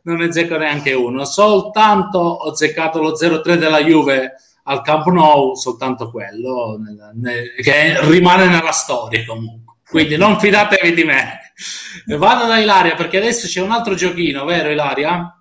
non ne zecco neanche uno. Soltanto ho zeccato lo 0-3 della Juve al Camp Nou, soltanto quello, nel, nel, che rimane nella storia comunque. Quindi non fidatevi di me. Vado da Ilaria perché adesso c'è un altro giochino, vero Ilaria?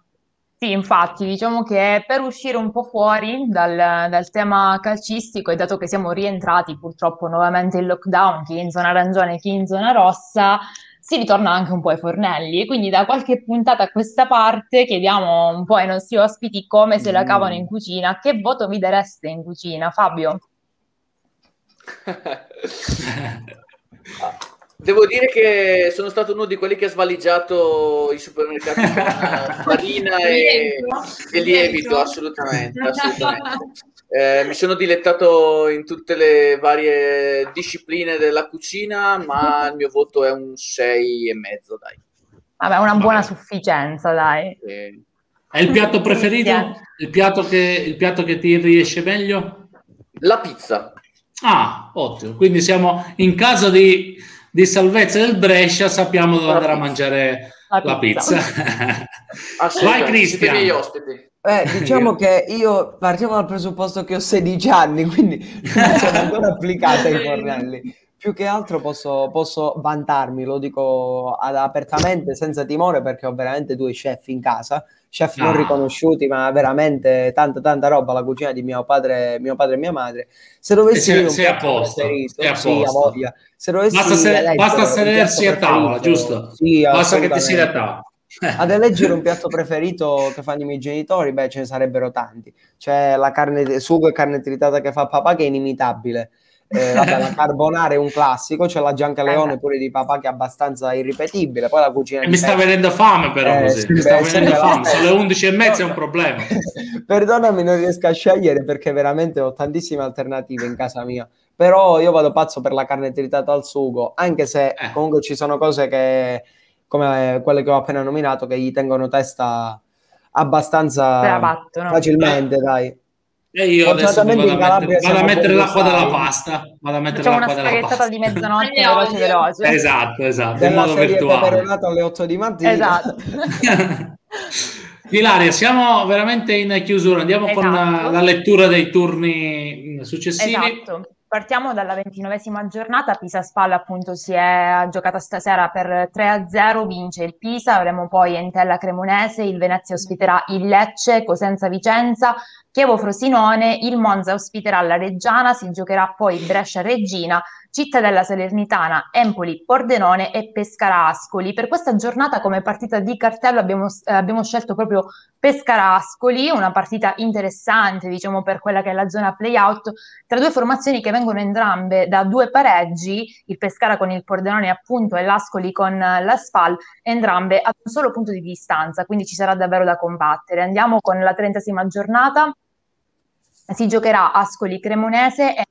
Sì, infatti, diciamo che per uscire un po' fuori dal, dal, tema calcistico, e dato che siamo rientrati purtroppo nuovamente in lockdown, chi in zona arancione, chi in zona rossa, si ritorna anche un po' ai fornelli. Quindi da qualche puntata a questa parte chiediamo un po' ai nostri ospiti come se la cavano in cucina. Che voto vi dareste in cucina, Fabio? Devo dire che sono stato uno di quelli che ha svaligiato i supermercati con farina e, e lievito, assolutamente. assolutamente. Eh, mi sono dilettato in tutte le varie discipline della cucina, ma il mio voto è un 6 e mezzo, dai. Vabbè, una buona Vabbè. sufficienza, dai. Eh. È il piatto preferito? Il piatto, che, il piatto che ti riesce meglio? La pizza. Ah, ottimo. Quindi siamo in caso di di salvezza del Brescia sappiamo dove andare a mangiare la pizza. Pizza. Vai Cristian. Eh, diciamo che io partiamo dal presupposto che ho 16 anni, quindi non sono ancora applicata ai fornelli. Più che altro posso, posso vantarmi, lo dico apertamente, senza timore, perché ho veramente due chef in casa chef non ah. riconosciuti, ma veramente tanta tanta roba la cucina di mio padre, mio padre e mia madre. Se dovessi un sei a posto, sei a sì, a voglia. Se dovessi basta, se, basta sedersi a tavola, giusto? Sì, basta che ti sia a tavola. Ad eleggere un piatto preferito che fanno i miei genitori, beh, ce ne sarebbero tanti. C'è la carne, sugo e carne tritata che fa papà, che è inimitabile. Eh, vabbè, la carbonara è un classico, c'è la Giancaleone eh. pure di papà che è abbastanza irripetibile. Poi la cucina. Mi sta venendo fame, però. Eh, sì, mi sta venendo fame. Sono le 11 e mezza, è un problema. Perdonami, non riesco a scegliere perché veramente ho tantissime alternative in casa mia. Però io vado pazzo per la carne tritata al sugo, anche se eh. comunque ci sono cose che, come quelle che ho appena nominato, che gli tengono testa abbastanza batto, facilmente, dai. E io adesso vado, a mettere, vado a mettere l'acqua della pasta. Vado a mettere Facciamo l'acqua una spaghettata di mezzanotte veloce veloce. Esatto, esatto. in modo virtuale. alle 8 di mattina. Esatto. Ilaria, siamo veramente in chiusura. Andiamo esatto. con la lettura dei turni successivi. Esatto. Partiamo dalla ventinovesima giornata, Pisa Spalla appunto si è giocata stasera per 3-0, vince il Pisa, avremo poi Entella Cremonese, il Venezia ospiterà il Lecce, Cosenza Vicenza, Chievo Frosinone, il Monza ospiterà la Reggiana, si giocherà poi Brescia Regina, Cittadella Salernitana, Empoli, Pordenone e Pescara Ascoli. Per questa giornata come partita di cartello abbiamo, eh, abbiamo scelto proprio Pescara Ascoli, una partita interessante diciamo per quella che è la zona playout, tra due formazioni che vengono entrambe da due pareggi, il Pescara con il Pordenone appunto e l'Ascoli con la Spal, entrambe ad un solo punto di distanza, quindi ci sarà davvero da combattere. Andiamo con la trentasima giornata si giocherà Ascoli Cremonese e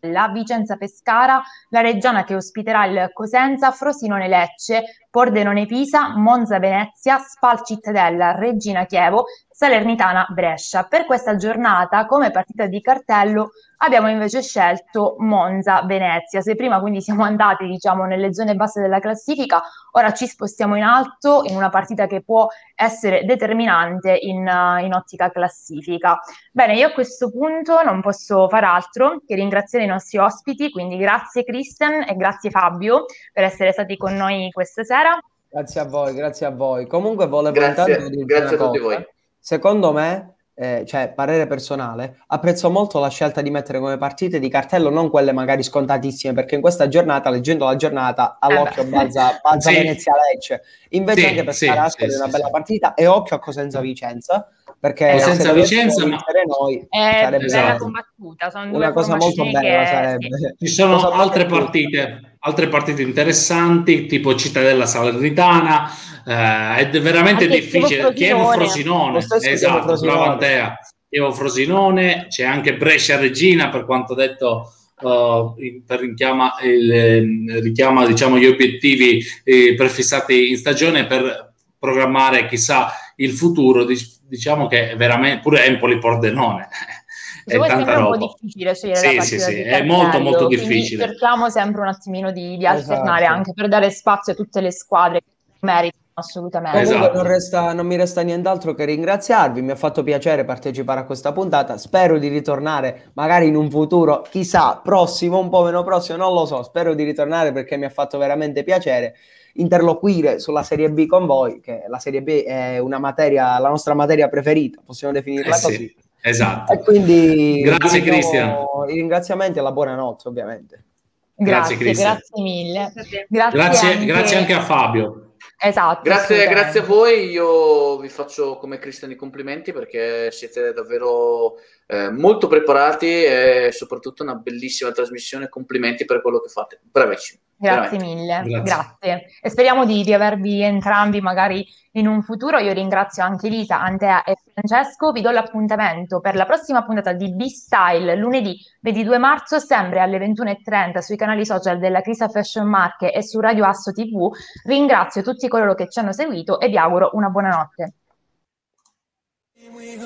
la Vicenza Pescara, la Reggiana che ospiterà il Cosenza, Frosinone Lecce, Pordenone Pisa, Monza Venezia, Spal Cittadella, Regina Chievo Salernitana Brescia. Per questa giornata, come partita di cartello, abbiamo invece scelto Monza Venezia. Se prima quindi siamo andati, diciamo, nelle zone basse della classifica, ora ci spostiamo in alto in una partita che può essere determinante in, in ottica classifica. Bene, io a questo punto non posso far altro che ringraziare i nostri ospiti, quindi grazie Christian e grazie Fabio per essere stati con noi questa sera. Grazie a voi, grazie a voi. Comunque volevo grazie, grazie a tutti voi secondo me, eh, cioè parere personale, apprezzo molto la scelta di mettere come partite di cartello non quelle magari scontatissime, perché in questa giornata, leggendo la giornata, all'occhio eh balza, balza sì. Venezia Lecce. Invece sì, anche per sì, Sarascoli sì, è una bella partita e occhio a Cosenza Vicenza perché eh, senza Vicenza ma... noi è sarebbe bella combattuta sono una cosa molto bella che... sarebbe ci sono altre partite altre partite interessanti tipo Cittadella Salernitana eh, è veramente anche difficile. Chievo Frosinone. Esatto Frosinone. brava Antea Chievo Frosinone c'è anche Brescia Regina per quanto detto Uh, per richiama, il, richiama diciamo, gli obiettivi eh, prefissati in stagione per programmare chissà il futuro diciamo che è veramente pure Empoli Pordenone è tanta roba. un po' difficile scegliere sì, sì, sì, è molto molto difficile cerchiamo sempre un attimino di, di alternare esatto. anche per dare spazio a tutte le squadre che meritano assolutamente. Esatto. Non, resta, non, mi resta nient'altro che ringraziarvi, mi ha fatto piacere partecipare a questa puntata, spero di ritornare magari in un futuro, chissà, prossimo, un po' meno prossimo, non lo so, spero di ritornare perché mi ha fatto veramente piacere interloquire sulla Serie B con voi, che la Serie B è una materia, la nostra materia preferita, possiamo definirla eh così. Esatto. E quindi grazie Cristian. I ringraziamenti e la buonanotte, ovviamente. Grazie, grazie, grazie mille. Grazie, grazie anche... grazie anche a Fabio. Esatto. Grazie, grazie, a voi. Io vi faccio come Cristian i complimenti perché siete davvero eh, molto preparati e soprattutto una bellissima trasmissione. Complimenti per quello che fate. Bravissimi. Grazie Veramente. mille, grazie. grazie. E speriamo di, di, avervi entrambi magari in un futuro. Io ringrazio anche Lisa, Antea e Francesco. Vi do l'appuntamento per la prossima puntata di B-Style lunedì 22 marzo, sempre alle 21.30 sui canali social della Crisa Fashion Marche e su Radio Asso TV. Ringrazio tutti coloro che ci hanno seguito e vi auguro una buona notte. We